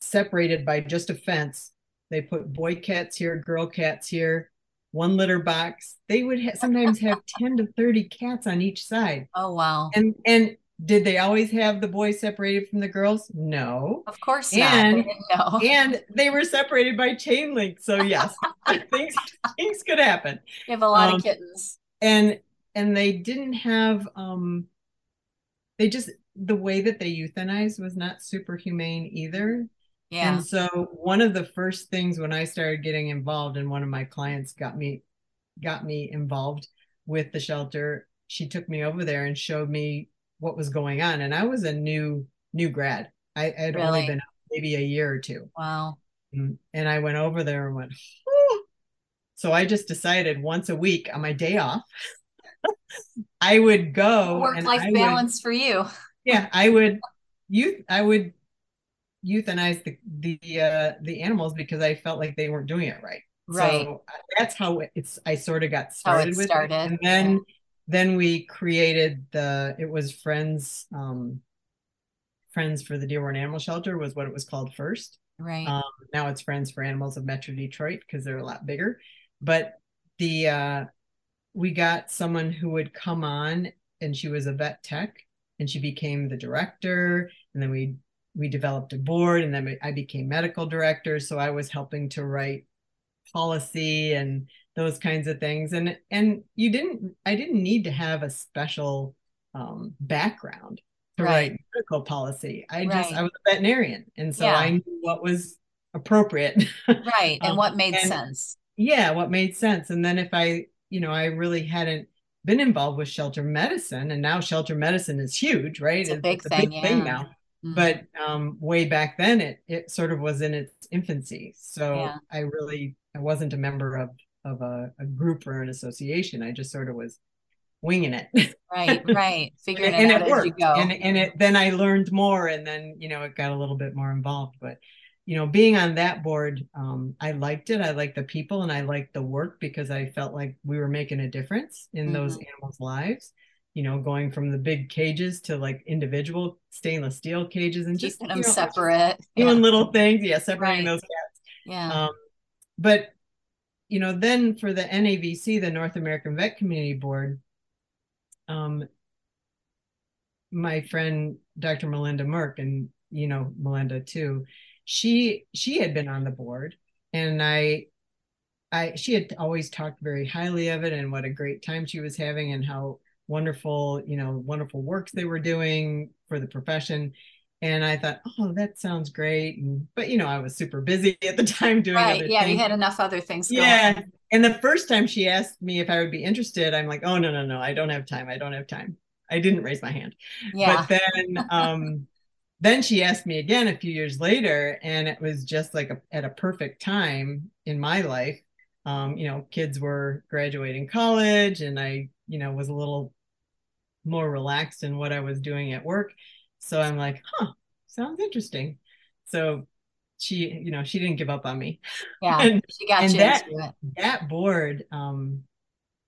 separated by just a fence they put boy cats here girl cats here one litter box they would ha- sometimes have 10 to 30 cats on each side oh wow and and did they always have the boys separated from the girls? No. Of course and, not. And they were separated by chain link. So yes, things things could happen. You have a lot um, of kittens. And and they didn't have um they just the way that they euthanized was not super humane either. Yeah. And so one of the first things when I started getting involved and one of my clients got me got me involved with the shelter, she took me over there and showed me what was going on. And I was a new new grad. I had really? only been maybe a year or two. Wow. Mm, and I went over there and went, so I just decided once a week on my day off, I would go work life balance would, for you. Yeah, I would you I would euthanize the the uh, the animals because I felt like they weren't doing it right. Right. So that's how it's. I sort of got started with started. it, and then yeah. then we created the. It was Friends. Um, Friends for the Dearborn Animal Shelter was what it was called first. Right. Um, now it's Friends for Animals of Metro Detroit because they're a lot bigger. But the uh, we got someone who would come on, and she was a vet tech, and she became the director, and then we we developed a board, and then I became medical director. So I was helping to write policy and those kinds of things, and and you didn't I didn't need to have a special um, background to right. write medical policy. I just. I was a veterinarian, and so yeah. I knew what was appropriate. right, and um, what made and, sense. Yeah, what made sense. And then if I, you know, I really hadn't been involved with shelter medicine, and now shelter medicine is huge, right? It's a big, it's thing, big yeah. thing now. Mm-hmm. But um, way back then, it it sort of was in its infancy. So yeah. I really I wasn't a member of of a, a group or an association. I just sort of was winging it. Right, right. Figuring and, it, and it worked. And and it then I learned more and then, you know, it got a little bit more involved. But you know, being on that board, um, I liked it. I liked the people and I liked the work because I felt like we were making a difference in mm-hmm. those animals' lives. You know, going from the big cages to like individual stainless steel cages and just keeping them know, separate, doing yeah. little things. Yeah, separating right. those cats. Yeah. Um, but you know, then for the NAVC, the North American Vet Community Board, um, my friend Dr. Melinda Merck, and you know Melinda too, she she had been on the board, and I, I she had always talked very highly of it and what a great time she was having and how wonderful you know wonderful works they were doing for the profession. And I thought, oh, that sounds great. And, but you know, I was super busy at the time doing right. yeah, things. you had enough other things. Yeah, and the first time she asked me if I would be interested, I'm like, oh no, no, no, I don't have time. I don't have time. I didn't raise my hand. Yeah. But then um then she asked me again a few years later, and it was just like a, at a perfect time in my life. Um, you know, kids were graduating college, and I, you know, was a little more relaxed in what I was doing at work. So I'm like, huh, sounds interesting. So she you know she didn't give up on me yeah and, she got and you that, that board um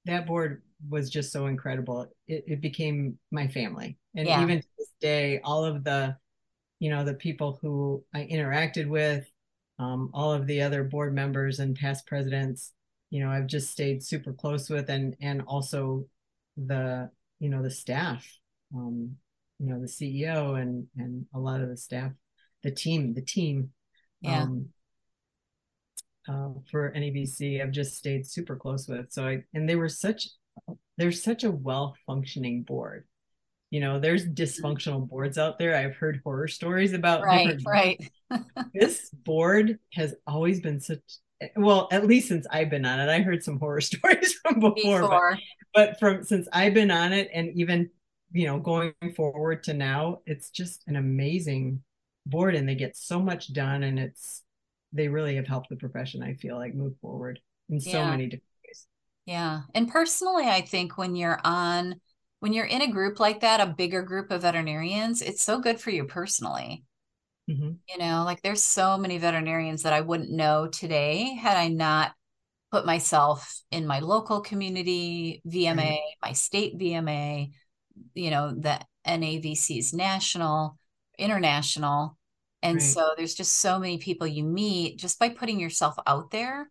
that board was just so incredible it, it became my family and yeah. even to this day all of the you know the people who i interacted with um, all of the other board members and past presidents you know i've just stayed super close with and and also the you know the staff um, you know the ceo and and a lot of the staff the team the team yeah. Um, uh, for NAVC, I've just stayed super close with. So I and they were such they're such a well functioning board. You know, there's mm-hmm. dysfunctional boards out there. I've heard horror stories about. Right, right. this board has always been such. Well, at least since I've been on it, I heard some horror stories from before, before. But, but from since I've been on it, and even you know going forward to now, it's just an amazing board and they get so much done and it's they really have helped the profession i feel like move forward in so yeah. many different ways yeah and personally i think when you're on when you're in a group like that a bigger group of veterinarians it's so good for you personally mm-hmm. you know like there's so many veterinarians that i wouldn't know today had i not put myself in my local community vma my state vma you know the navc's national international and right. so there's just so many people you meet just by putting yourself out there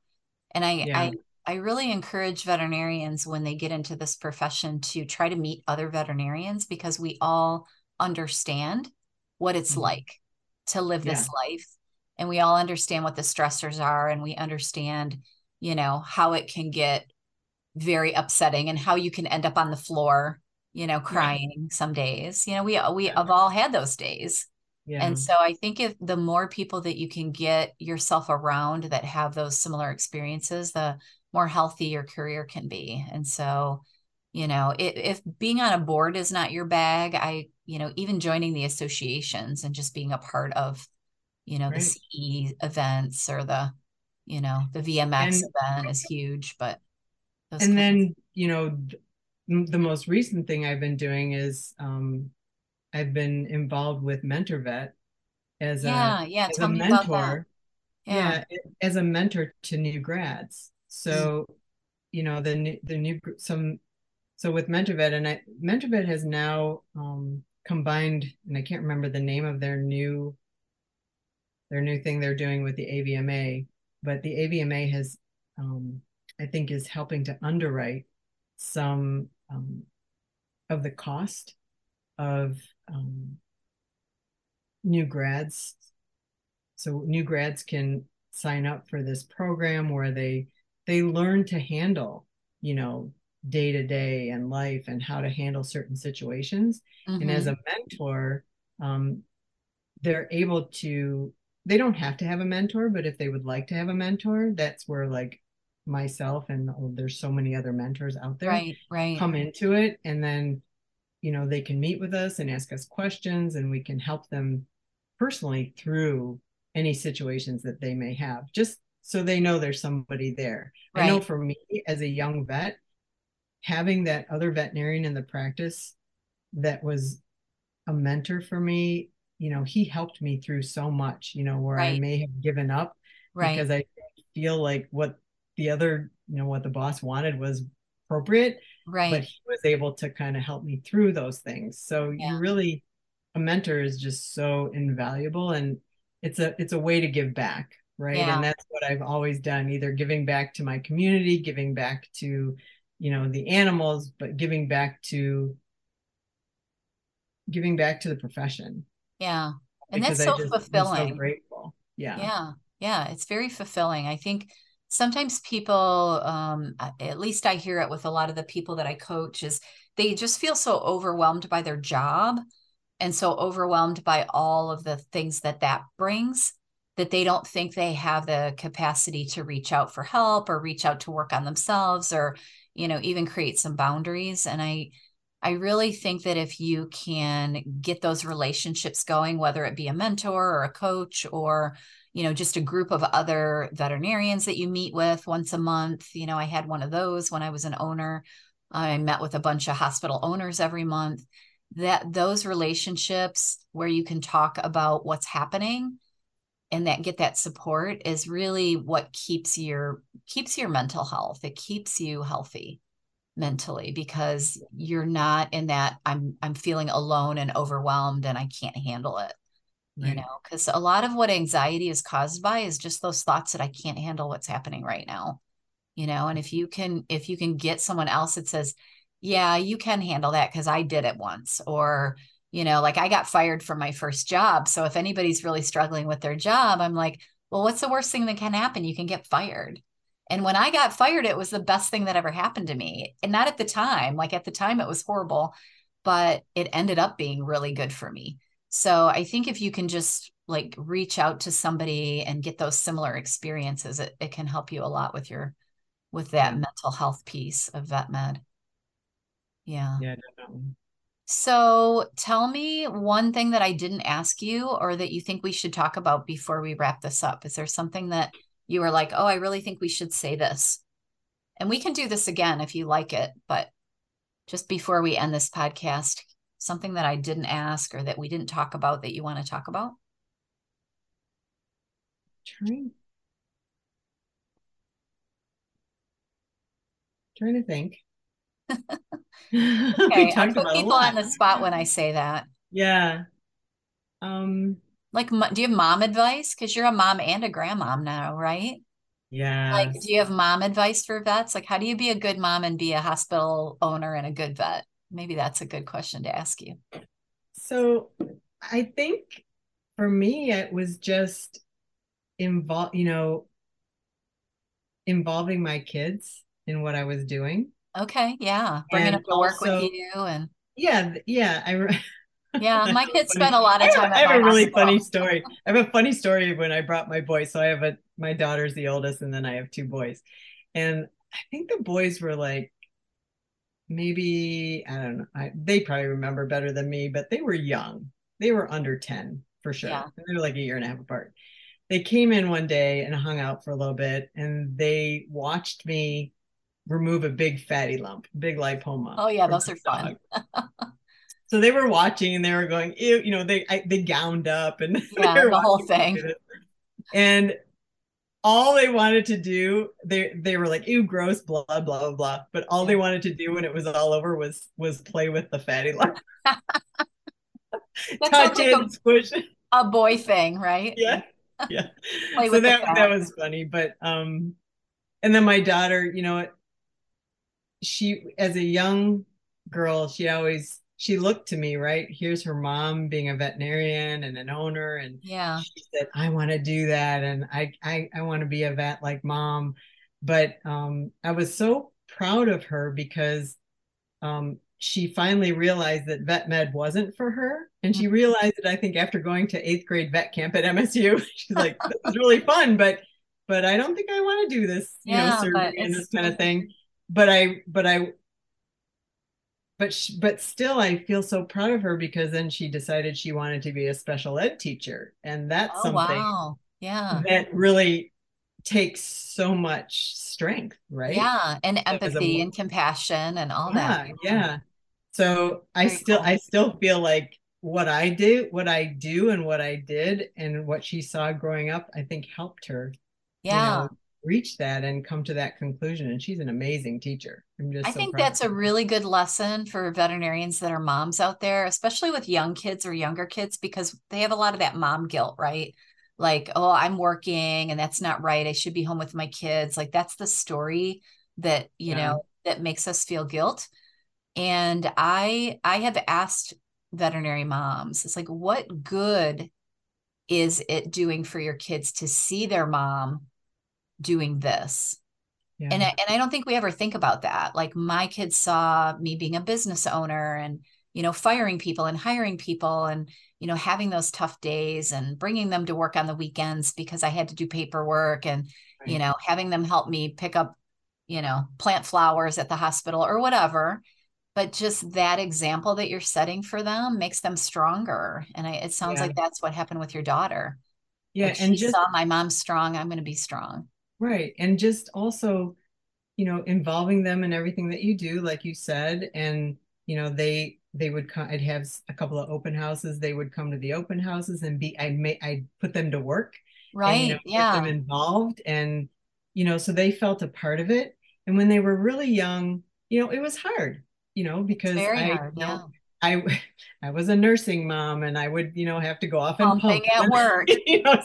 and i yeah. i i really encourage veterinarians when they get into this profession to try to meet other veterinarians because we all understand what it's mm-hmm. like to live yeah. this life and we all understand what the stressors are and we understand you know how it can get very upsetting and how you can end up on the floor you know crying some days you know we we have all had those days yeah. and so i think if the more people that you can get yourself around that have those similar experiences the more healthy your career can be and so you know if, if being on a board is not your bag i you know even joining the associations and just being a part of you know right. the ce events or the you know the vmx and, event is huge but and then you know the most recent thing I've been doing is um, I've been involved with MentorVet, as yeah, a yeah. as a me mentor. Yeah. yeah, as a mentor to new grads. So, mm. you know, the new the new some so with MentorVet and I MentorVet has now um combined and I can't remember the name of their new their new thing they're doing with the AVMA, but the AVMA has um I think is helping to underwrite some um, of the cost of um, new grads. So new grads can sign up for this program where they they learn to handle, you know, day to day and life and how to handle certain situations. Mm-hmm. And as mm-hmm. a mentor, um, they're able to. They don't have to have a mentor, but if they would like to have a mentor, that's where like myself and oh, there's so many other mentors out there right right come into it and then you know they can meet with us and ask us questions and we can help them personally through any situations that they may have just so they know there's somebody there right. i know for me as a young vet having that other veterinarian in the practice that was a mentor for me you know he helped me through so much you know where right. i may have given up right. because i feel like what the other, you know, what the boss wanted was appropriate. Right. But he was able to kind of help me through those things. So yeah. you really a mentor is just so invaluable and it's a it's a way to give back right? Yeah. and that's what i've always done either giving back to my community giving back to you know the animals but giving back to giving back to the profession. Yeah. And that's so just, fulfilling so grateful. Yeah. Yeah. Yeah. It's very fulfilling. I think sometimes people um, at least i hear it with a lot of the people that i coach is they just feel so overwhelmed by their job and so overwhelmed by all of the things that that brings that they don't think they have the capacity to reach out for help or reach out to work on themselves or you know even create some boundaries. And i i really think that if you can get those relationships going whether it be a mentor or a coach or you know just a group of other veterinarians that you meet with once a month you know i had one of those when i was an owner. I met with a bunch of hospital owners every month. That those relationships where you can talk about what's happening and that get that support is really what keeps your keeps your mental health it keeps you healthy mentally because you're not in that i'm i'm feeling alone and overwhelmed and i can't handle it right. you know because a lot of what anxiety is caused by is just those thoughts that i can't handle what's happening right now you know and if you can if you can get someone else that says yeah you can handle that because i did it once or you know like i got fired from my first job so if anybody's really struggling with their job i'm like well what's the worst thing that can happen you can get fired and when i got fired it was the best thing that ever happened to me and not at the time like at the time it was horrible but it ended up being really good for me so I think if you can just like reach out to somebody and get those similar experiences, it, it can help you a lot with your with that mental health piece of vet med. Yeah. Yeah, definitely. So tell me one thing that I didn't ask you or that you think we should talk about before we wrap this up. Is there something that you were like, oh, I really think we should say this? And we can do this again if you like it, but just before we end this podcast, something that I didn't ask or that we didn't talk about that you want to talk about? Trying, trying to think. okay, I put people on the spot when I say that. Yeah. Um. Like, do you have mom advice? Because you're a mom and a grandmom now, right? Yeah. Like, do you have mom advice for vets? Like, how do you be a good mom and be a hospital owner and a good vet? maybe that's a good question to ask you. So I think for me, it was just involve, you know, involving my kids in what I was doing. Okay. Yeah. Bringing them to work with you and. Yeah. Yeah. I. yeah, my kids spent a lot of time. I have, I have a really funny story. I have a funny story when I brought my boys. So I have a my daughter's the oldest, and then I have two boys, and I think the boys were like maybe I don't know. I, they probably remember better than me, but they were young. They were under 10 for sure. Yeah. They were like a year and a half apart. They came in one day and hung out for a little bit and they watched me remove a big fatty lump, big lipoma. Oh yeah, those are fun. so they were watching and they were going, Ew, you know, they I, they gowned up and yeah, the whole thing. And all they wanted to do, they they were like, ew, gross, blah, blah, blah, blah. But all they wanted to do when it was all over was was play with the fatty life. Touch like it, a, squish it. A boy thing, right? Yeah. Yeah. so that that was funny. But um and then my daughter, you know, she as a young girl, she always she looked to me, right? Here's her mom being a veterinarian and an owner. And yeah, she said, I want to do that. And I I, I want to be a vet like mom. But um, I was so proud of her because um, she finally realized that vet med wasn't for her. And she mm-hmm. realized it, I think, after going to eighth grade vet camp at MSU. She's like, this is really fun, but but I don't think I want to do this, you yeah, know, surgery and this kind of thing. But I but I but she, but still i feel so proud of her because then she decided she wanted to be a special ed teacher. And that's oh, something wow. yeah. that really takes so much strength right? Yeah. And empathy and compassion and all yeah, that. yeah. So Very i still cool. i still feel like what i do what i do and what i did and what she saw growing up i think helped her yeah. you know, reach that and come to that conclusion. And she's an amazing teacher. I'm just I so think that's a really good lesson for veterinarians that are moms out there, especially with young kids or younger kids, because they have a lot of that mom guilt, right? Like, oh, I'm working and that's not right. I should be home with my kids. Like that's the story that, you yeah. know, that makes us feel guilt. And I I have asked veterinary moms, it's like, what good is it doing for your kids to see their mom doing this yeah. and I, and I don't think we ever think about that like my kids saw me being a business owner and you know firing people and hiring people and you know having those tough days and bringing them to work on the weekends because i had to do paperwork and right. you know having them help me pick up you know plant flowers at the hospital or whatever but just that example that you're setting for them makes them stronger and I, it sounds yeah. like that's what happened with your daughter yeah like and just saw my mom strong i'm going to be strong Right. And just also, you know, involving them in everything that you do, like you said, and you know, they they would come I'd have a couple of open houses. They would come to the open houses and be I may I put them to work. Right. And, you know, yeah. them involved and you know, so they felt a part of it. And when they were really young, you know, it was hard, you know, because I hard, know, I I was a nursing mom and I would, you know, have to go off and pump at work. you know,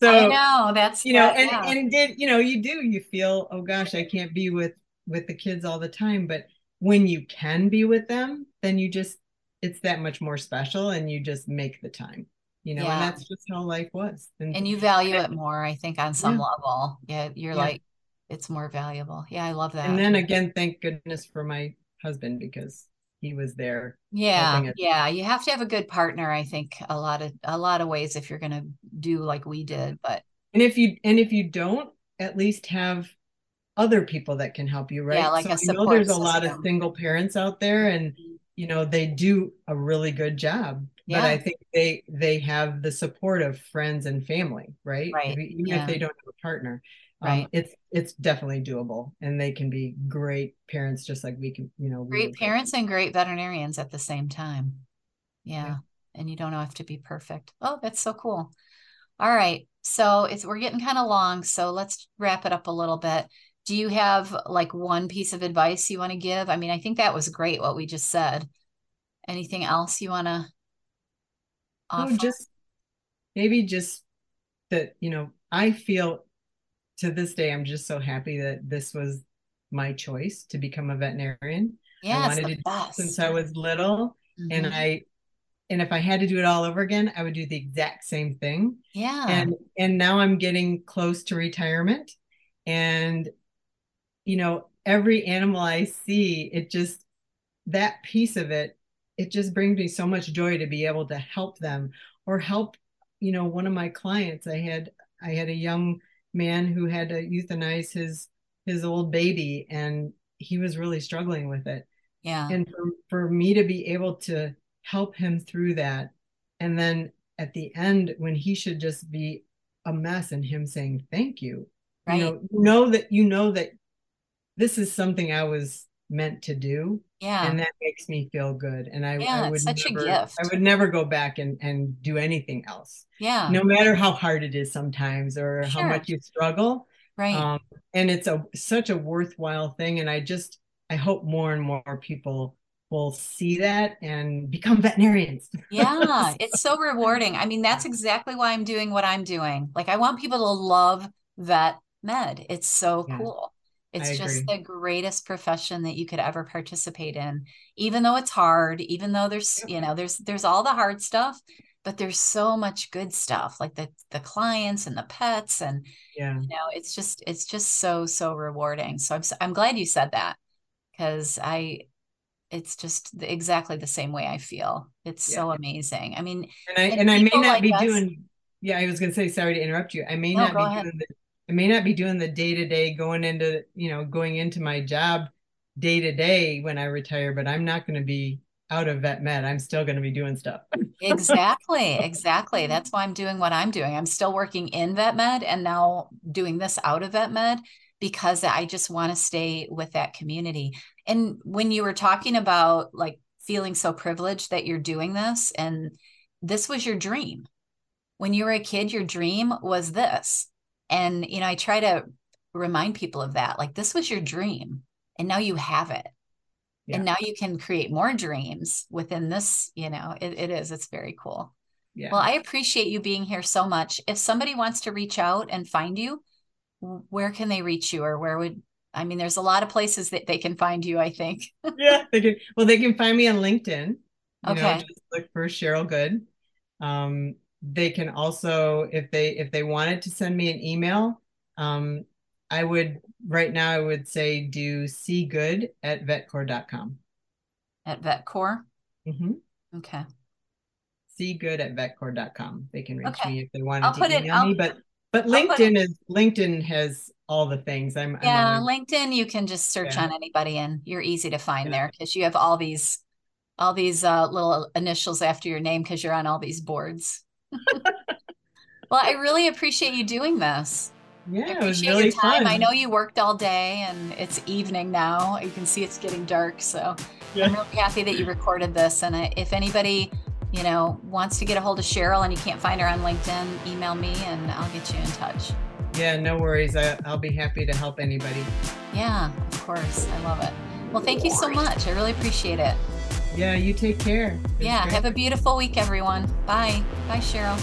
so I know that's you know, and, yeah. and did you know, you do, you feel, oh gosh, I can't be with with the kids all the time. But when you can be with them, then you just it's that much more special and you just make the time. You know, yeah. and that's just how life was. And, and you value it more, I think, on some yeah. level. Yeah, you're like it's more valuable. Yeah, I love that. And then again, thank goodness for my husband because he was there. Yeah, yeah. You have to have a good partner. I think a lot of a lot of ways if you're going to do like we did. But and if you and if you don't, at least have other people that can help you, right? Yeah, like so a support. I know there's system. a lot of single parents out there, and mm-hmm. you know they do a really good job. Yeah. But I think they they have the support of friends and family, right? Right. Even yeah. if they don't have a partner. Um, right. Um, it's it's definitely doable, and they can be great parents, just like we can. You know, great parents and great veterinarians at the same time. Yeah. yeah, and you don't have to be perfect. Oh, that's so cool. All right, so it's we're getting kind of long, so let's wrap it up a little bit. Do you have like one piece of advice you want to give? I mean, I think that was great what we just said. Anything else you want to offer? Oh, just maybe just that you know I feel to this day, I'm just so happy that this was my choice to become a veterinarian. Yeah, I wanted to since I was little, mm-hmm. and I and if I had to do it all over again, I would do the exact same thing. Yeah. And and now I'm getting close to retirement, and you know every animal I see, it just that piece of it, it just brings me so much joy to be able to help them or help. You know, one of my clients, I had I had a young man who had to euthanize his his old baby and he was really struggling with it yeah and for, for me to be able to help him through that and then at the end when he should just be a mess and him saying thank you right. you know you know that you know that this is something i was meant to do. Yeah. And that makes me feel good. And I, yeah, I would such never, a gift. I would never go back and, and do anything else. Yeah. No matter how hard it is sometimes or Sure. how much you struggle. Right. Um, and it's a such a worthwhile thing. And I just I hope more and more people will see that and become veterinarians. yeah, it's so rewarding. I mean, that's exactly why I'm doing what I'm doing. Like I want people to love vet med. It's so Yeah, cool. It's just the greatest profession that you could ever participate in. Even though it's hard, even though there's, Yep. you know, there's there's all the hard stuff, but there's so much good stuff like the the clients and the pets and Yeah. you know it's just it's just so so rewarding so i'm i'm glad you said that because i it's just the- exactly the same way i feel it's so amazing i mean And I And and I may not like be us- doing yeah, I was gonna say sorry to interrupt you. I may No, not be ahead. doing the I may not be doing the day to day going into, you know, going into my job day to day when I retire, but I'm not gonna be out of vet med. I'm still gonna be doing stuff. exactly exactly. That's why i'm doing what i'm doing. I'm still working in vet med and now doing this out of vet med because i just want to stay with that community. And when you were talking about like feeling so privileged that you're doing this and this was your dream. When you were a kid your dream was this and you know i try to remind people of that like this was your dream and now you have it Yeah. and now you can create more dreams within this you know it, it is it's very cool Yeah. well i appreciate you being here so much if somebody wants to reach out and find you where can they reach you or where would i mean there's a lot of places that they can find you i think yeah. They can well they can find me on LinkedIn. You know, Okay. just look for Cheryl Good. Um, they can also if they if they wanted to send me an email, um, I would right now I would say do see good at vetcor.com. at vetcor Mm-hmm. okay See good at vetcor.com. They can reach Okay. me if they I'll to put it- email I'll- me, but but LinkedIn is LinkedIn has all the things. I'm, I'm yeah on- linkedin you can just search Yeah. on anybody and you're easy to find Yeah. there because you have all these all these uh, little initials after your name because you're on all these boards well i really appreciate you doing this I yeah, it was appreciate really your time. fun. I know you worked all day and it's evening now. You can see it's getting dark. So Yeah. I'm really happy that you recorded this. And uh, if anybody, you know, wants to get a hold of Cheryl and you can't find her on LinkedIn, email me and I'll get you in touch. Yeah, no worries. I, I'll be happy to help anybody. Yeah, of course. I love it. Well, thank you so much. I really appreciate it. Yeah, you take care. It's yeah. great. Have a beautiful week, everyone. Bye. Bye, Cheryl.